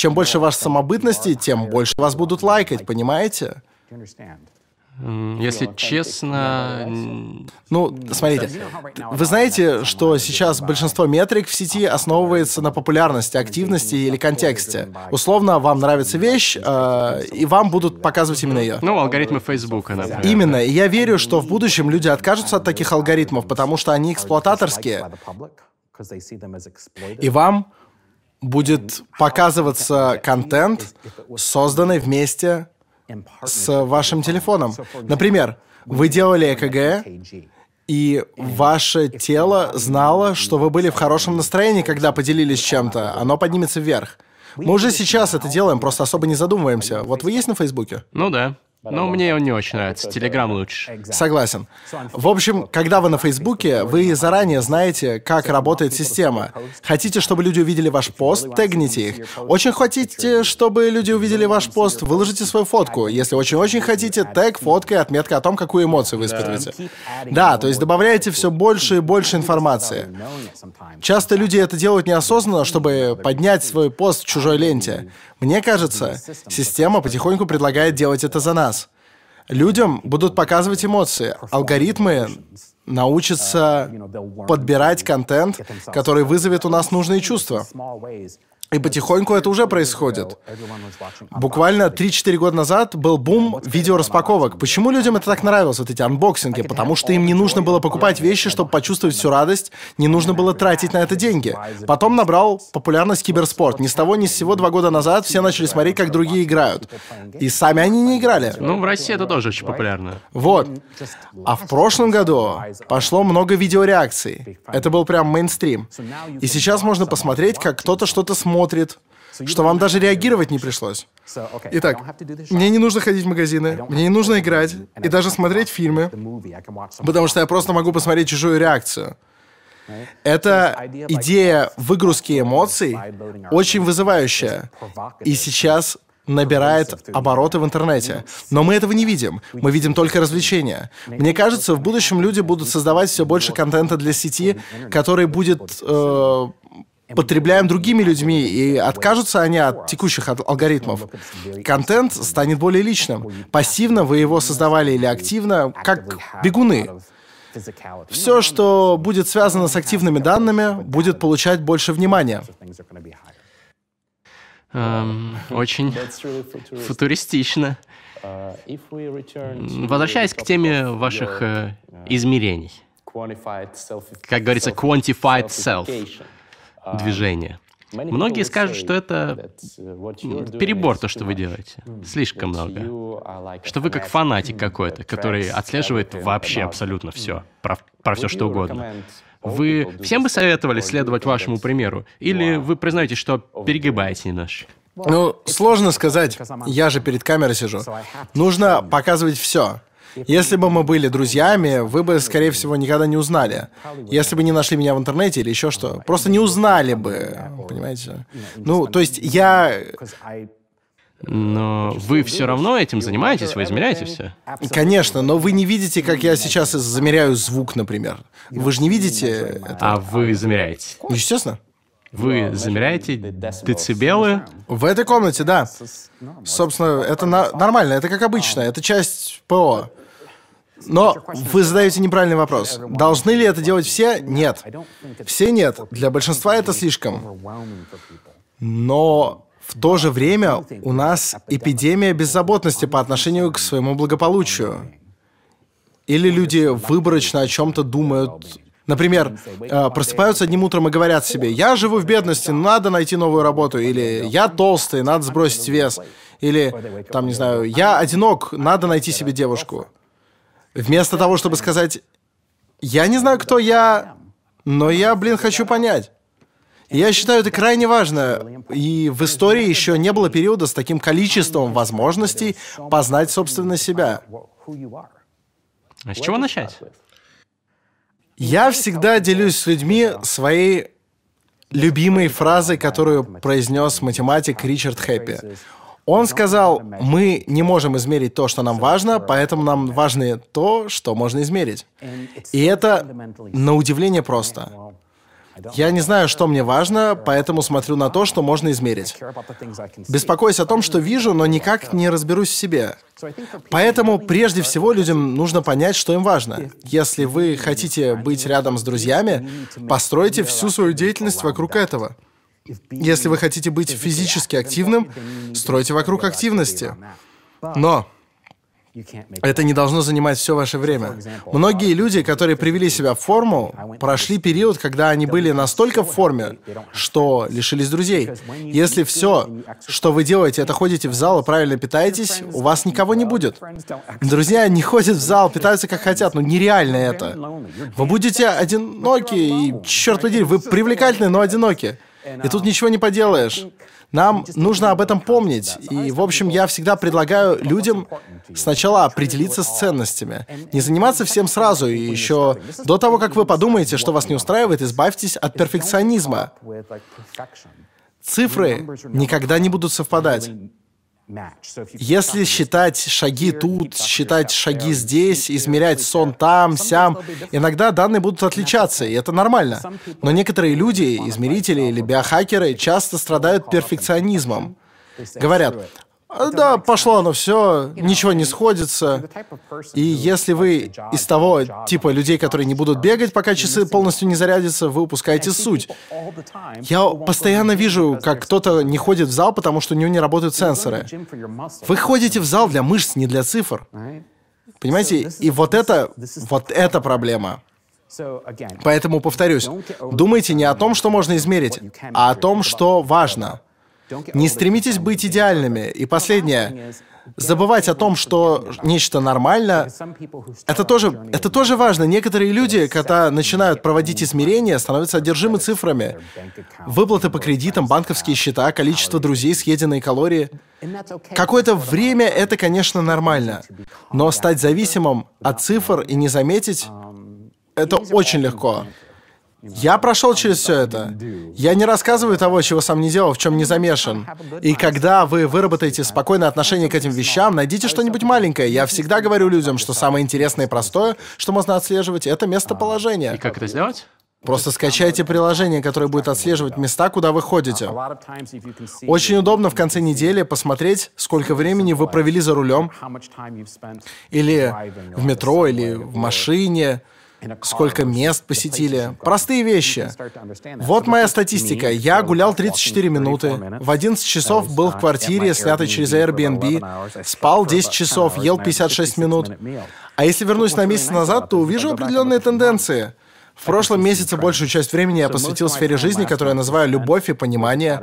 [SPEAKER 5] чем больше вашей самобытности, тем больше вас будут лайкать, понимаете?
[SPEAKER 4] Если честно,
[SPEAKER 5] Ну, смотрите, вы знаете, что сейчас большинство метрик в сети основывается на популярности, активности или контексте. Условно, вам нравится вещь, э, и вам будут показывать именно ее.
[SPEAKER 4] ну, алгоритмы Фейсбука, например.
[SPEAKER 5] Именно. И я верю, что в будущем люди откажутся от таких алгоритмов, потому что они эксплуататорские. И вам будет показываться контент, созданный вместе с вашим телефоном. Например, вы делали ЭКГ, и ваше тело знало, что вы были в хорошем настроении, когда поделились чем-то. Оно поднимется вверх. Мы уже сейчас это делаем, просто особо не задумываемся. Вот вы есть на Фейсбуке?
[SPEAKER 4] Ну да. Но мне он не очень нравится. Телеграм лучше.
[SPEAKER 5] Согласен. В общем, когда вы на Фейсбуке, вы заранее знаете, как работает система. Хотите, чтобы люди увидели ваш пост, тегните их. Очень хотите, чтобы люди увидели ваш пост, выложите свою фотку. Если очень-очень хотите, тег, фотка и отметка о том, какую эмоцию вы испытываете. Да, то есть добавляете все больше и больше информации. Часто люди это делают неосознанно, чтобы поднять свой пост в чужой ленте. Мне кажется, система потихоньку предлагает делать это за нас. Людям будут показывать эмоции. Алгоритмы научатся подбирать контент, который вызовет у нас нужные чувства. И потихоньку это уже происходит. Буквально 3-4 года назад был бум видеораспаковок. Почему людям это так нравилось, вот эти анбоксинги? Потому что им не нужно было покупать вещи, чтобы почувствовать всю радость, не нужно было тратить на это деньги. Потом набрал популярность киберспорт. Ни с того, ни с сего два года назад все начали смотреть, как другие играют. И сами они не играли.
[SPEAKER 4] Ну, в России это тоже очень популярно.
[SPEAKER 5] Вот. А в прошлом году пошло много видеореакций. Это был прям мейнстрим. И сейчас можно посмотреть, как кто-то что-то смотрит, что вам даже реагировать не пришлось. Итак, мне не нужно ходить в магазины, мне не нужно играть и даже смотреть фильмы, потому что я просто могу посмотреть чужую реакцию. Эта идея выгрузки эмоций очень вызывающая. И сейчас набирает обороты в интернете. Но мы этого не видим. Мы видим только развлечения. Мне кажется, в будущем люди будут создавать все больше контента для сети, который будет э, потребляем другими людьми, и откажутся они от текущих ал- алгоритмов. Контент станет более личным. Пассивно вы его создавали или активно, как бегуны. Все, что будет связано с активными данными, будет получать больше внимания.
[SPEAKER 4] Эм, очень футуристично. Возвращаясь к теме ваших э, измерений. Как говорится, quantified self. Движение. Многие скажут, что это перебор, то, что вы делаете. Слишком много. Что вы как фанатик какой-то, который отслеживает вообще абсолютно все, про, про все что угодно. Вы всем бы советовали следовать вашему примеру? Или вы признаете, что перегибаете немножко?
[SPEAKER 5] Ну, сложно сказать. Я же перед камерой сижу. Нужно показывать все. Если бы мы были друзьями, вы бы, скорее всего, никогда не узнали. Если бы не нашли меня в интернете или еще что. Просто не узнали бы, понимаете? Ну, то есть я...
[SPEAKER 4] Но вы все равно этим занимаетесь, вы измеряете все.
[SPEAKER 5] Конечно, но вы не видите, как я сейчас замеряю звук, например. Вы же не видите это.
[SPEAKER 4] А вы замеряете?
[SPEAKER 5] Естественно.
[SPEAKER 4] Вы замеряете децибелы?
[SPEAKER 5] В этой комнате, да. Собственно, это на- нормально, это как обычно, это часть ПО. Но вы задаете неправильный вопрос. Должны ли это делать все? Нет. Все нет. Для большинства это слишком. Но в то же время у нас эпидемия беззаботности по отношению к своему благополучию. Или люди выборочно о чем-то думают. Например, э, просыпаются одним утром и говорят себе, я живу в бедности, надо найти новую работу. Или я толстый, надо сбросить вес. Или, там, не знаю, я одинок, надо найти себе девушку. Вместо того, чтобы сказать, я не знаю, кто я, но я, блин, хочу понять. Я считаю это крайне важно. И в истории еще не было периода с таким количеством возможностей познать, собственно, себя.
[SPEAKER 4] А с чего начать?
[SPEAKER 5] Я всегда делюсь с людьми своей любимой фразой, которую произнес математик Ричард Хэппи. Он сказал, мы не можем измерить то, что нам важно, поэтому нам важно то, что можно измерить. И это, на удивление, просто. Я не знаю, что мне важно, поэтому смотрю на то, что можно измерить. Беспокоюсь о том, что вижу, но никак не разберусь в себе. Поэтому прежде всего людям нужно понять, что им важно. Если вы хотите быть рядом с друзьями, постройте всю свою деятельность вокруг этого. Если вы хотите быть физически активным, стройте вокруг активности. Но это не должно занимать все ваше время. Многие люди, которые привели себя в форму, прошли период, когда они были настолько в форме, что лишились друзей. Если все, что вы делаете, это ходите в зал и правильно питаетесь, у вас никого не будет. Друзья не ходят в зал, питаются как хотят, но нереально это. Вы будете одиноки, и, черт подери, вы привлекательны, но одиноки. И тут ничего не поделаешь. Нам нужно об этом помнить. И, в общем, я всегда предлагаю людям сначала определиться с ценностями. Не заниматься всем сразу, и еще до того, как вы подумаете, что вас не устраивает, избавьтесь от перфекционизма. Цифры никогда не будут совпадать. Если считать шаги тут, считать шаги здесь, измерять сон там, сям, иногда данные будут отличаться, и это нормально. Но некоторые люди, измерители или биохакеры, часто страдают перфекционизмом. Говорят, да, пошло оно все, ничего не сходится. И если вы из того типа людей, которые не будут бегать, пока часы полностью не зарядятся, вы упускаете суть. Я постоянно вижу, как кто-то не ходит в зал, потому что у него не работают сенсоры. Вы ходите в зал для мышц, не для цифр. Понимаете? И вот это, вот это проблема. Поэтому повторюсь, думайте не о том, что можно измерить, а о том, что важно. Не стремитесь быть идеальными. И последнее. Забывать о том, что нечто нормально, это тоже, это тоже важно. Некоторые люди, когда начинают проводить измерения, становятся одержимы цифрами. Выплаты по кредитам, банковские счета, количество друзей, съеденные калории. Какое-то время это, конечно, нормально. Но стать зависимым от цифр и не заметить, это очень легко. Я прошел через все это. Я не рассказываю того, чего сам не делал, в чем не замешан. И когда вы выработаете спокойное отношение к этим вещам, найдите что-нибудь маленькое. Я всегда говорю людям, что самое интересное и простое, что можно отслеживать, это местоположение.
[SPEAKER 4] И как это сделать?
[SPEAKER 5] Просто скачайте приложение, которое будет отслеживать места, куда вы ходите. Очень удобно в конце недели посмотреть, сколько времени вы провели за рулем, или в метро, или в машине, сколько мест посетили. Простые вещи. Вот моя статистика. Я гулял 34 минуты, в 11 часов был в квартире, снятой через Airbnb, спал 10 часов, ел 56 минут. А если вернусь на месяц назад, то увижу определенные тенденции. В прошлом месяце большую часть времени я посвятил сфере жизни, которую я называю любовь и понимание.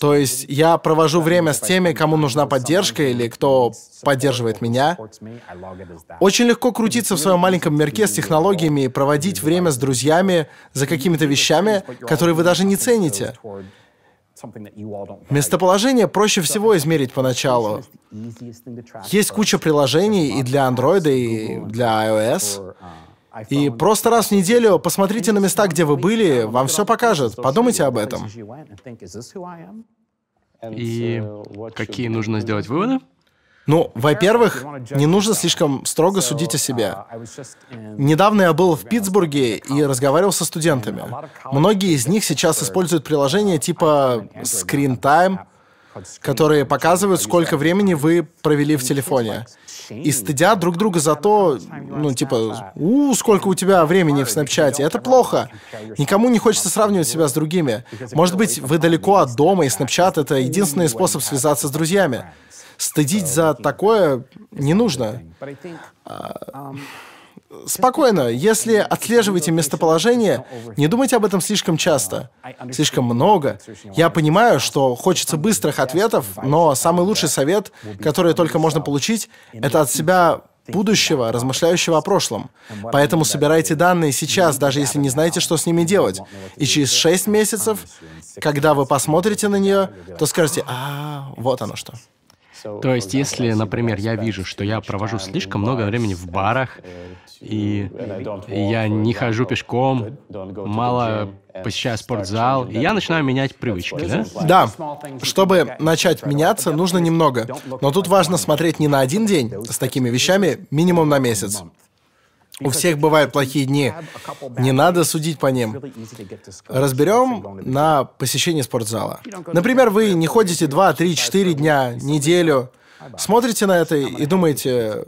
[SPEAKER 5] То есть я провожу время с теми, кому нужна поддержка или кто поддерживает меня. *laughs* Очень легко крутиться в своем маленьком мирке с технологиями и проводить время с друзьями за какими-то вещами, которые вы даже не цените. Местоположение проще всего измерить поначалу. Есть куча приложений и для Android, и для iOS. И просто раз в неделю посмотрите на места, где вы были, вам все покажет. Подумайте об этом.
[SPEAKER 4] И какие нужно сделать выводы?
[SPEAKER 5] Ну, во-первых, не нужно слишком строго судить о себе. Недавно я был в Питтсбурге и разговаривал со студентами. Многие из них сейчас используют приложения типа Screen Time, которые показывают, сколько времени вы провели в телефоне. И стыдят друг друга за то, ну, типа, у, сколько у тебя времени в Снапчате. Это плохо. Никому не хочется сравнивать себя с другими. Может быть, вы далеко от дома, и Снапчат — это единственный способ связаться с друзьями. Стыдить за такое не нужно. Спокойно, если отслеживаете местоположение, не думайте об этом слишком часто, слишком много. Я понимаю, что хочется быстрых ответов, но самый лучший совет, который только можно получить, это от себя будущего, размышляющего о прошлом. Поэтому собирайте данные сейчас, даже если не знаете, что с ними делать. И через 6 месяцев, когда вы посмотрите на нее, то скажете, а, вот оно что.
[SPEAKER 4] То есть, если, например, я вижу, что я провожу слишком много времени в барах, и я не хожу пешком, мало посещаю спортзал, и я начинаю менять привычки, да?
[SPEAKER 5] Да. Чтобы начать меняться, нужно немного. Но тут важно смотреть не на один день с такими вещами, минимум на месяц. У всех бывают плохие дни. Не надо судить по ним. Разберем на посещение спортзала. Например, вы не ходите 2, 3, 4 дня, неделю. Смотрите на это и думаете,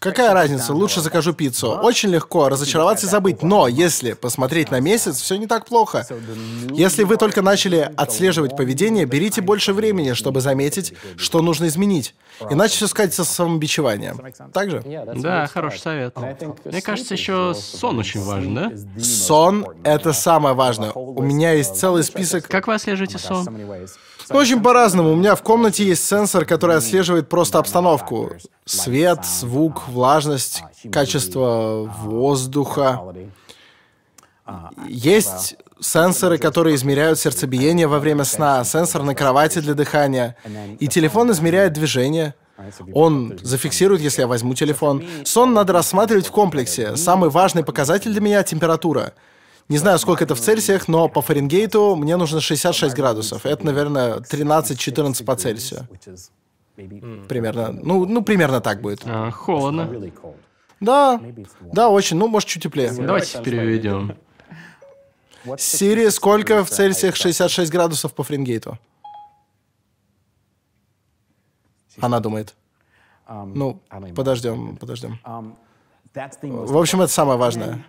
[SPEAKER 5] Какая разница, лучше закажу пиццу. Очень легко разочароваться и забыть. Но если посмотреть на месяц, все не так плохо. Если вы только начали отслеживать поведение, берите больше времени, чтобы заметить, что нужно изменить. Иначе все скатится с самобичеванием. Так же?
[SPEAKER 4] Да, хороший совет. Мне кажется, еще сон очень важен, да?
[SPEAKER 5] Сон — это самое важное. У меня есть целый список...
[SPEAKER 4] Как вы отслеживаете сон?
[SPEAKER 5] Ну, очень по-разному. У меня в комнате есть сенсор, который отслеживает просто обстановку. Свет, звук, влажность, качество воздуха. Есть сенсоры, которые измеряют сердцебиение во время сна, сенсор на кровати для дыхания. И телефон измеряет движение. Он зафиксирует, если я возьму телефон. Сон надо рассматривать в комплексе. Самый важный показатель для меня — температура. Не знаю, сколько это в Цельсиях, но по Фаренгейту мне нужно 66 градусов. Это, наверное, 13-14 по Цельсию. Примерно. Ну, ну, примерно так будет.
[SPEAKER 4] А, холодно.
[SPEAKER 5] Да, да, очень. Ну, может, чуть теплее.
[SPEAKER 4] Давайте переведем.
[SPEAKER 5] Сири, сколько в Цельсиях 66 градусов по Фаренгейту? Она думает. Ну, подождем, подождем. В общем, это самое важное.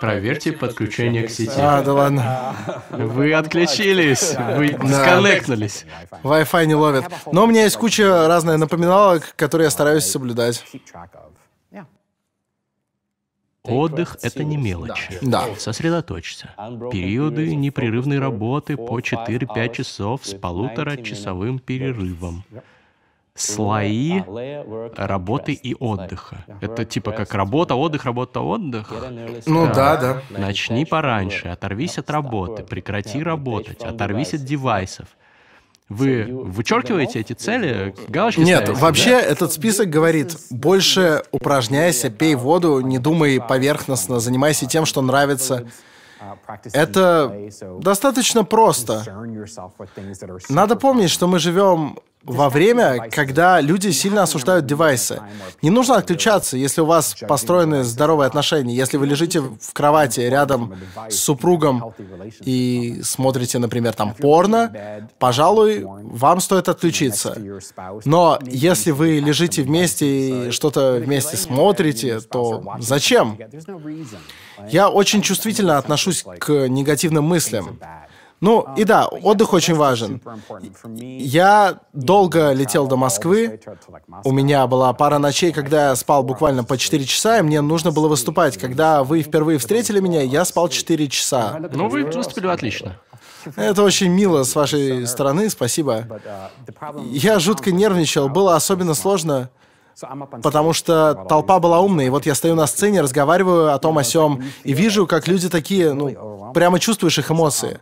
[SPEAKER 4] Проверьте подключение к сети.
[SPEAKER 5] А, да ладно.
[SPEAKER 4] Вы отключились, вы дисконнектнулись.
[SPEAKER 5] Wi-Fi не ловит. Но у меня есть куча разных напоминалок, которые я стараюсь соблюдать.
[SPEAKER 4] Отдых — это не мелочь.
[SPEAKER 5] Да.
[SPEAKER 4] Сосредоточься. Периоды непрерывной работы по 4-5 часов с полуторачасовым перерывом слои работы и отдыха. Это типа как работа, отдых, работа, отдых.
[SPEAKER 5] Ну да, да.
[SPEAKER 4] Начни пораньше, оторвись от работы, прекрати работать, оторвись от девайсов. Вы вычеркиваете эти цели? Галочки
[SPEAKER 5] Нет,
[SPEAKER 4] ставите,
[SPEAKER 5] вообще
[SPEAKER 4] да?
[SPEAKER 5] этот список говорит, больше упражняйся, пей воду, не думай поверхностно, занимайся тем, что нравится. Это достаточно просто. Надо помнить, что мы живем во время, когда люди сильно осуждают девайсы. Не нужно отключаться, если у вас построены здоровые отношения. Если вы лежите в кровати рядом с супругом и смотрите, например, там порно, пожалуй, вам стоит отключиться. Но если вы лежите вместе и что-то вместе смотрите, то зачем? Я очень чувствительно отношусь к негативным мыслям. Ну, и да, отдых очень важен. Я долго летел до Москвы. У меня была пара ночей, когда я спал буквально по 4 часа, и мне нужно было выступать. Когда вы впервые встретили меня, я спал 4 часа.
[SPEAKER 4] Ну, вы выступили отлично. *laughs*
[SPEAKER 5] Это очень мило с вашей стороны, спасибо. Я жутко нервничал, было особенно сложно, потому что толпа была умная, и вот я стою на сцене, разговариваю о том о сём, и вижу, как люди такие, ну, прямо чувствуешь их эмоции.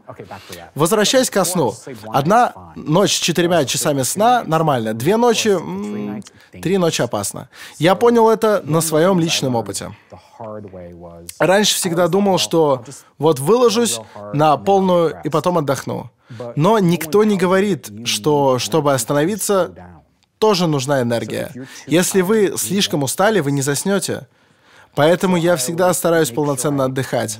[SPEAKER 5] Возвращаясь ко сну. Одна ночь с четырьмя часами сна нормально, две ночи, м, три ночи опасно. Я понял это на своем личном опыте. Раньше всегда думал, что вот выложусь на полную и потом отдохну. Но никто не говорит, что чтобы остановиться, тоже нужна энергия. Если вы слишком устали, вы не заснете. Поэтому я всегда стараюсь полноценно отдыхать.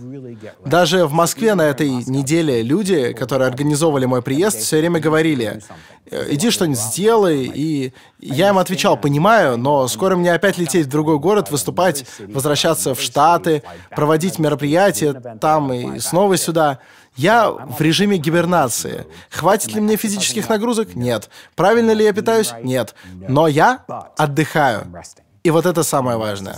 [SPEAKER 5] Даже в Москве на этой неделе люди, которые организовывали мой приезд, все время говорили, «Э, иди что-нибудь сделай, и я им отвечал, понимаю, но скоро мне опять лететь в другой город, выступать, возвращаться в Штаты, проводить мероприятия там и снова сюда. Я в режиме гибернации. Хватит ли мне физических нагрузок? Нет. Правильно ли я питаюсь? Нет. Но я отдыхаю. И вот это самое важное.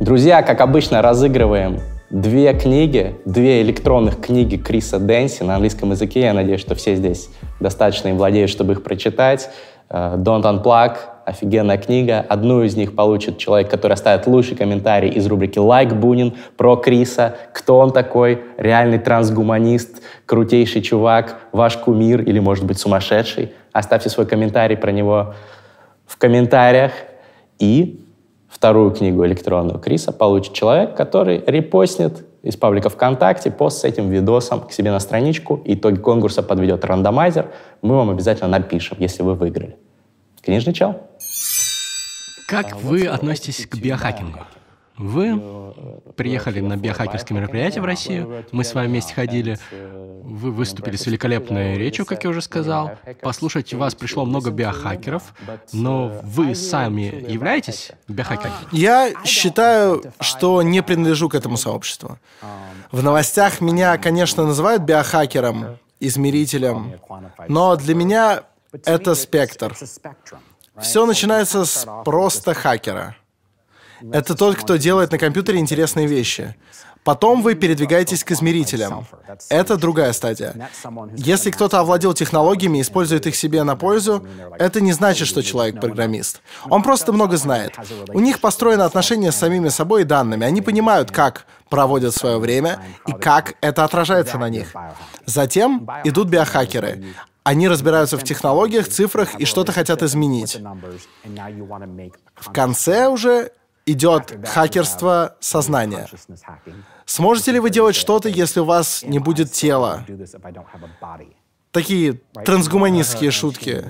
[SPEAKER 6] Друзья, как обычно, разыгрываем две книги, две электронных книги Криса Дэнси на английском языке. Я надеюсь, что все здесь достаточно им владеют, чтобы их прочитать. Э, Don't Unplug, офигенная книга. Одну из них получит человек, который оставит лучший комментарий из рубрики «Лайк Бунин» про Криса. Кто он такой? Реальный трансгуманист, крутейший чувак, ваш кумир или, может быть, сумасшедший? Оставьте свой комментарий про него в комментариях. И вторую книгу электронную Криса получит человек, который репостнет из паблика ВКонтакте пост с этим видосом к себе на страничку. Итоги конкурса подведет рандомайзер. Мы вам обязательно напишем, если вы выиграли. Книжный чел.
[SPEAKER 4] Как вы относитесь к биохакингу? Вы приехали на биохакерское мероприятие в Россию, мы с вами вместе ходили, вы выступили с великолепной речью, как я уже сказал. Послушать вас пришло много биохакеров, но вы сами являетесь биохакером?
[SPEAKER 5] Я считаю, что не принадлежу к этому сообществу. В новостях меня, конечно, называют биохакером, измерителем, но для меня это спектр. Все начинается с просто хакера. Это тот, кто делает на компьютере интересные вещи. Потом вы передвигаетесь к измерителям. Это другая стадия. Если кто-то овладел технологиями и использует их себе на пользу, это не значит, что человек программист. Он просто много знает. У них построено отношение с самими собой и данными. Они понимают, как проводят свое время и как это отражается на них. Затем идут биохакеры. Они разбираются в технологиях, цифрах и что-то хотят изменить. В конце уже идет хакерство сознания. Сможете ли вы делать что-то, если у вас не будет тела? Такие трансгуманистские шутки.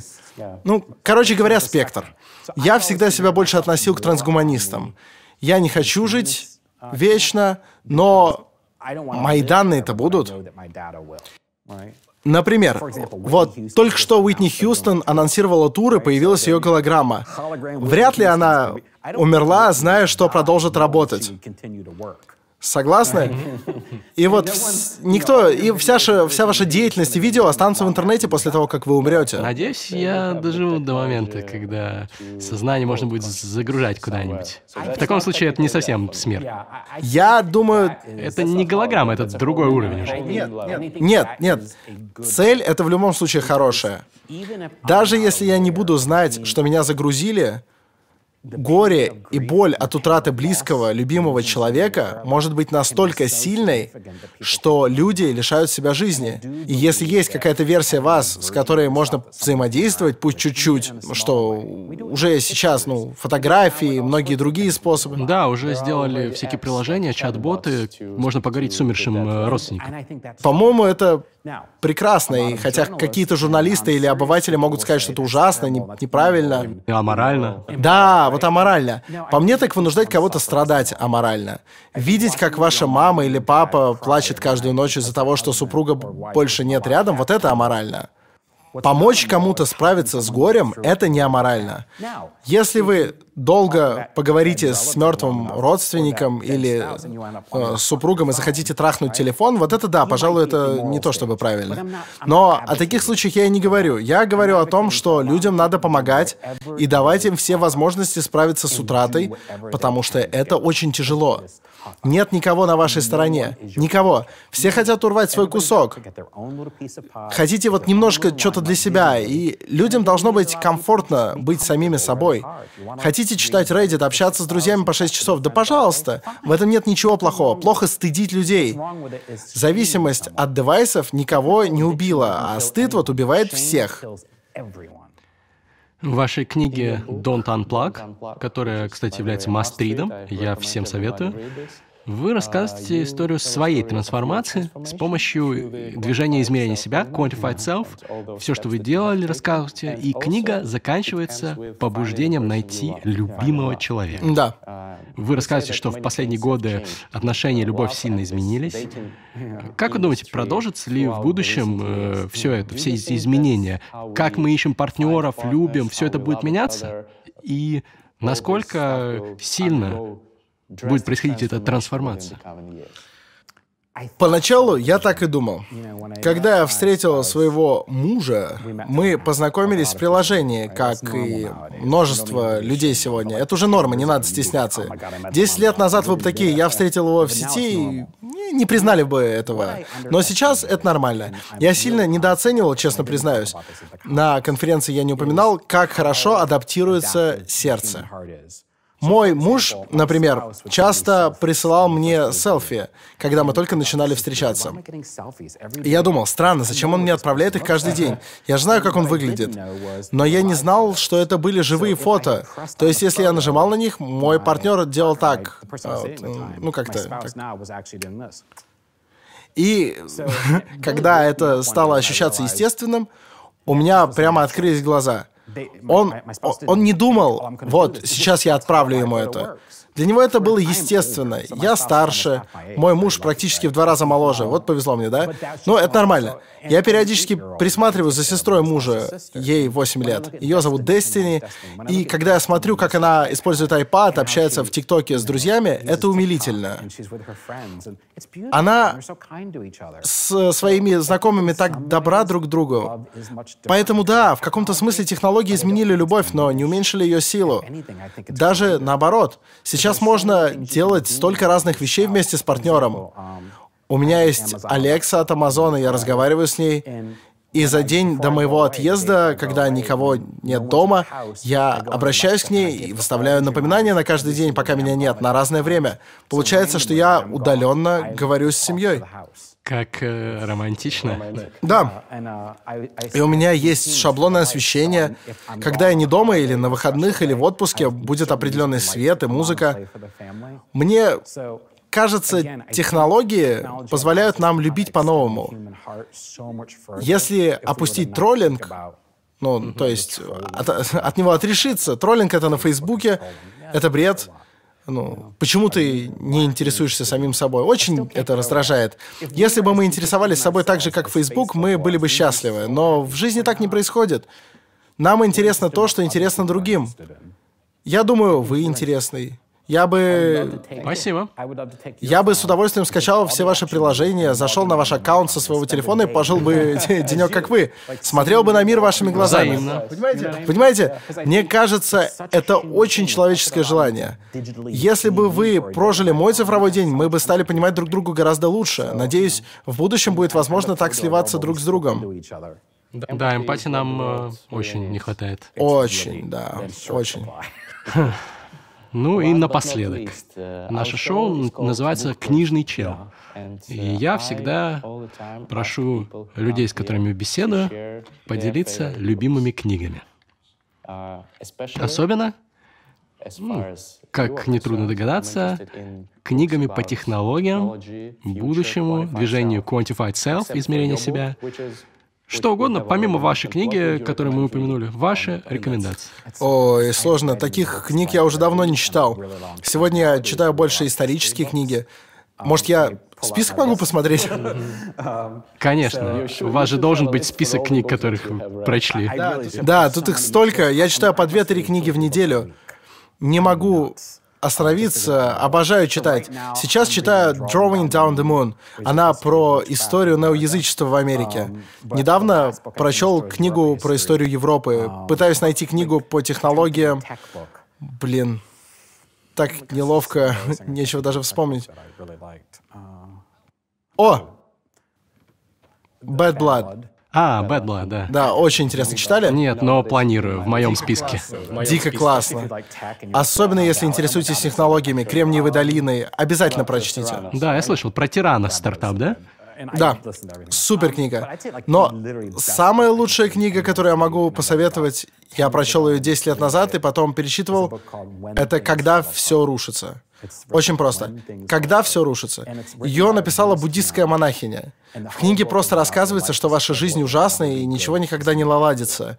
[SPEAKER 5] Ну, короче говоря, спектр. Я всегда себя больше относил к трансгуманистам. Я не хочу жить вечно, но мои данные-то будут. Например, вот только что Уитни Хьюстон анонсировала тур и появилась ее голограмма. Вряд ли она умерла, зная, что продолжит работать. Согласны? *laughs* И вот вс- никто, и вся, ша- вся ваша деятельность и видео останутся в интернете после того, как вы умрете.
[SPEAKER 4] Надеюсь, я доживу до момента, когда сознание можно будет загружать куда-нибудь. В таком случае это не совсем смерть.
[SPEAKER 5] Я думаю,
[SPEAKER 4] Это не голограмма, это другой уровень уже.
[SPEAKER 5] нет, нет. Цель это в любом случае хорошая. Даже если я не буду знать, что меня загрузили, горе и боль от утраты близкого, любимого человека может быть настолько сильной, что люди лишают себя жизни. И если есть какая-то версия вас, с которой можно взаимодействовать, пусть чуть-чуть, что уже сейчас, ну, фотографии, многие другие способы.
[SPEAKER 4] Да, уже сделали всякие приложения, чат-боты, можно поговорить с умершим э, родственником.
[SPEAKER 5] По-моему, это прекрасно, и хотя какие-то журналисты или обыватели могут сказать, что это ужасно, не- неправильно.
[SPEAKER 4] И аморально.
[SPEAKER 5] Да, вот аморально. По мне так вынуждать кого-то страдать аморально. Видеть, как ваша мама или папа плачет каждую ночь из-за того, что супруга больше нет рядом, вот это аморально. Помочь кому-то справиться с горем — это не аморально. Если вы долго поговорите с мертвым родственником или э, супругом и захотите трахнуть телефон, вот это да, пожалуй, это не то чтобы правильно. Но о таких случаях я и не говорю. Я говорю о том, что людям надо помогать и давать им все возможности справиться с утратой, потому что это очень тяжело. Нет никого на вашей стороне. Никого. Все хотят урвать свой кусок. Хотите вот немножко что-то для себя, и людям должно быть комфортно быть самими собой. Хотите читать Reddit, общаться с друзьями по 6 часов? Да пожалуйста. В этом нет ничего плохого. Плохо стыдить людей. Зависимость от девайсов никого не убила, а стыд вот убивает всех.
[SPEAKER 4] В вашей книге «Don't Unplug», которая, кстати, является мастридом, я всем советую, вы рассказываете историю своей трансформации с помощью движения измерения себя, Quantified Self. Все, что вы делали, рассказываете. И книга заканчивается побуждением найти любимого человека.
[SPEAKER 5] Да.
[SPEAKER 4] Вы рассказываете, что в последние годы отношения и любовь сильно изменились. Как вы думаете, продолжится ли в будущем э, все это, все эти изменения? Как мы ищем партнеров, любим, все это будет меняться? И насколько сильно будет происходить эта трансформация?
[SPEAKER 5] Поначалу я так и думал. Когда я встретил своего мужа, мы познакомились в приложении, как и множество людей сегодня. Это уже норма, не надо стесняться. Десять лет назад вы бы такие, я встретил его в сети, и не признали бы этого. Но сейчас это нормально. Я сильно недооценивал, честно признаюсь. На конференции я не упоминал, как хорошо адаптируется сердце. Мой муж, например, часто присылал мне селфи, когда мы только начинали встречаться. И я думал, странно, зачем он мне отправляет их каждый день? Я же знаю, как он выглядит. Но я не знал, что это были живые фото. То есть, если я нажимал на них, мой партнер делал так. А, ну, как-то так. И *laughs* когда это стало ощущаться естественным, у меня прямо открылись глаза. Он, он не думал, вот, сейчас я отправлю ему это. Для него это было естественно. Я старше, мой муж практически в два раза моложе. Вот повезло мне, да? Но это нормально. Я периодически присматриваю за сестрой мужа, ей 8 лет. Ее зовут Destiny. И когда я смотрю, как она использует iPad, общается в ТикТоке с друзьями, это умилительно. Она с своими знакомыми так добра друг к другу. Поэтому да, в каком-то смысле технологии изменили любовь, но не уменьшили ее силу. Даже наоборот. Сейчас можно делать столько разных вещей вместе с партнером. У меня есть Алекса от Амазона, я разговариваю с ней. И за день до моего отъезда, когда никого нет дома, я обращаюсь к ней и выставляю напоминания на каждый день, пока меня нет, на разное время. Получается, что я удаленно говорю с семьей.
[SPEAKER 4] Как э, романтично.
[SPEAKER 5] Да. И у меня есть шаблонное освещение. Когда я не дома или на выходных, или в отпуске, будет определенный свет и музыка. Мне кажется, технологии позволяют нам любить по-новому. Если опустить троллинг, ну, то есть от, от него отрешиться, троллинг это на Фейсбуке, это бред, ну, почему ты не интересуешься самим собой? Очень это раздражает. Если бы мы интересовались собой так же, как Facebook, мы были бы счастливы. Но в жизни так не происходит. Нам интересно то, что интересно другим. Я думаю, вы интересный. Я бы...
[SPEAKER 4] Спасибо.
[SPEAKER 5] Я бы с удовольствием скачал все ваши приложения, зашел на ваш аккаунт со своего телефона и пожил бы *laughs* *laughs* денек, как вы. Смотрел бы на мир вашими глазами.
[SPEAKER 4] Взаимно.
[SPEAKER 5] Понимаете? Понимаете? Мне кажется, это очень человеческое желание. Если бы вы прожили мой цифровой день, мы бы стали понимать друг друга гораздо лучше. Надеюсь, в будущем будет возможно так сливаться друг с другом.
[SPEAKER 4] Да, эмпатии нам э, очень не хватает.
[SPEAKER 5] Очень, да, очень. *laughs*
[SPEAKER 4] Ну и напоследок. Наше шоу называется «Книжный чел». И я всегда прошу людей, с которыми беседую, поделиться любимыми книгами. Особенно, ну, как нетрудно догадаться, книгами по технологиям, будущему, движению Quantified Self, измерения себя, что угодно, помимо вашей книги, которую мы упомянули, ваши рекомендации.
[SPEAKER 5] Ой, сложно. Таких книг я уже давно не читал. Сегодня я читаю больше исторические книги. Может, я Список могу посмотреть.
[SPEAKER 4] Конечно. У вас же должен быть список книг, которых вы прочли.
[SPEAKER 5] Да, тут их столько. Я читаю по 2-3 книги в неделю. Не могу остановиться, обожаю читать. Сейчас читаю Drawing Down the Moon. Она про историю неоязычества в Америке. Недавно прочел книгу про историю Европы. Пытаюсь найти книгу по технологиям. Блин, так неловко, *laughs* нечего даже вспомнить. О! Bad Blood.
[SPEAKER 4] А, Bad Blood, да.
[SPEAKER 5] Да, очень интересно. Читали?
[SPEAKER 4] Нет, но планирую, в моем списке.
[SPEAKER 5] Дико классно. Особенно если интересуетесь технологиями, Кремниевой долиной, обязательно прочтите.
[SPEAKER 4] Да, я слышал про Тирана стартап, да?
[SPEAKER 5] Да, супер книга. Но самая лучшая книга, которую я могу посоветовать, я прочел ее 10 лет назад и потом перечитывал, это «Когда все рушится». Очень просто. Когда все рушится? Ее написала буддистская монахиня. В книге просто рассказывается, что ваша жизнь ужасна и ничего никогда не наладится.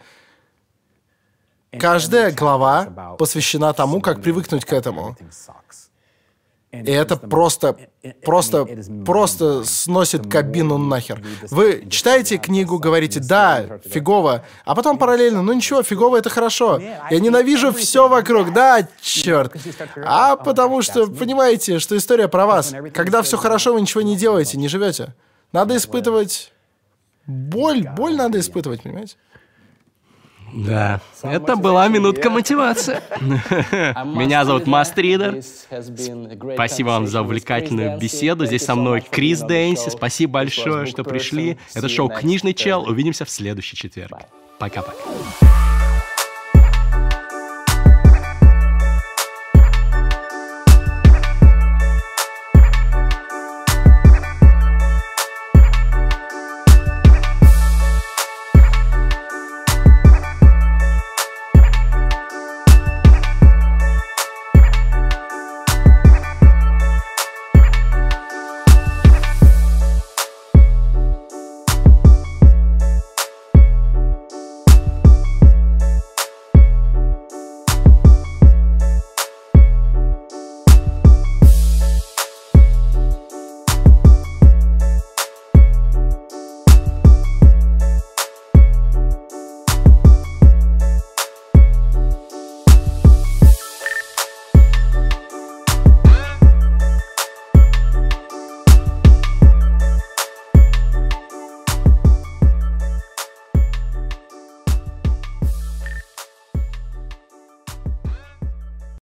[SPEAKER 5] Каждая глава посвящена тому, как привыкнуть к этому. И это просто, просто, просто сносит кабину нахер. Вы читаете книгу, говорите, да, фигово, а потом параллельно, ну ничего, фигово это хорошо. Я ненавижу все вокруг, да, черт. А потому что, понимаете, что история про вас. Когда все хорошо, вы ничего не делаете, не живете. Надо испытывать боль, боль надо испытывать, понимаете?
[SPEAKER 4] Да, это была минутка мотивации. *laughs* *laughs* Меня зовут Мастридер. Спасибо вам за увлекательную беседу. Здесь со мной Крис Дэнси. Спасибо большое, что пришли. Это шоу «Книжный чел». Увидимся в следующий четверг. Пока-пока.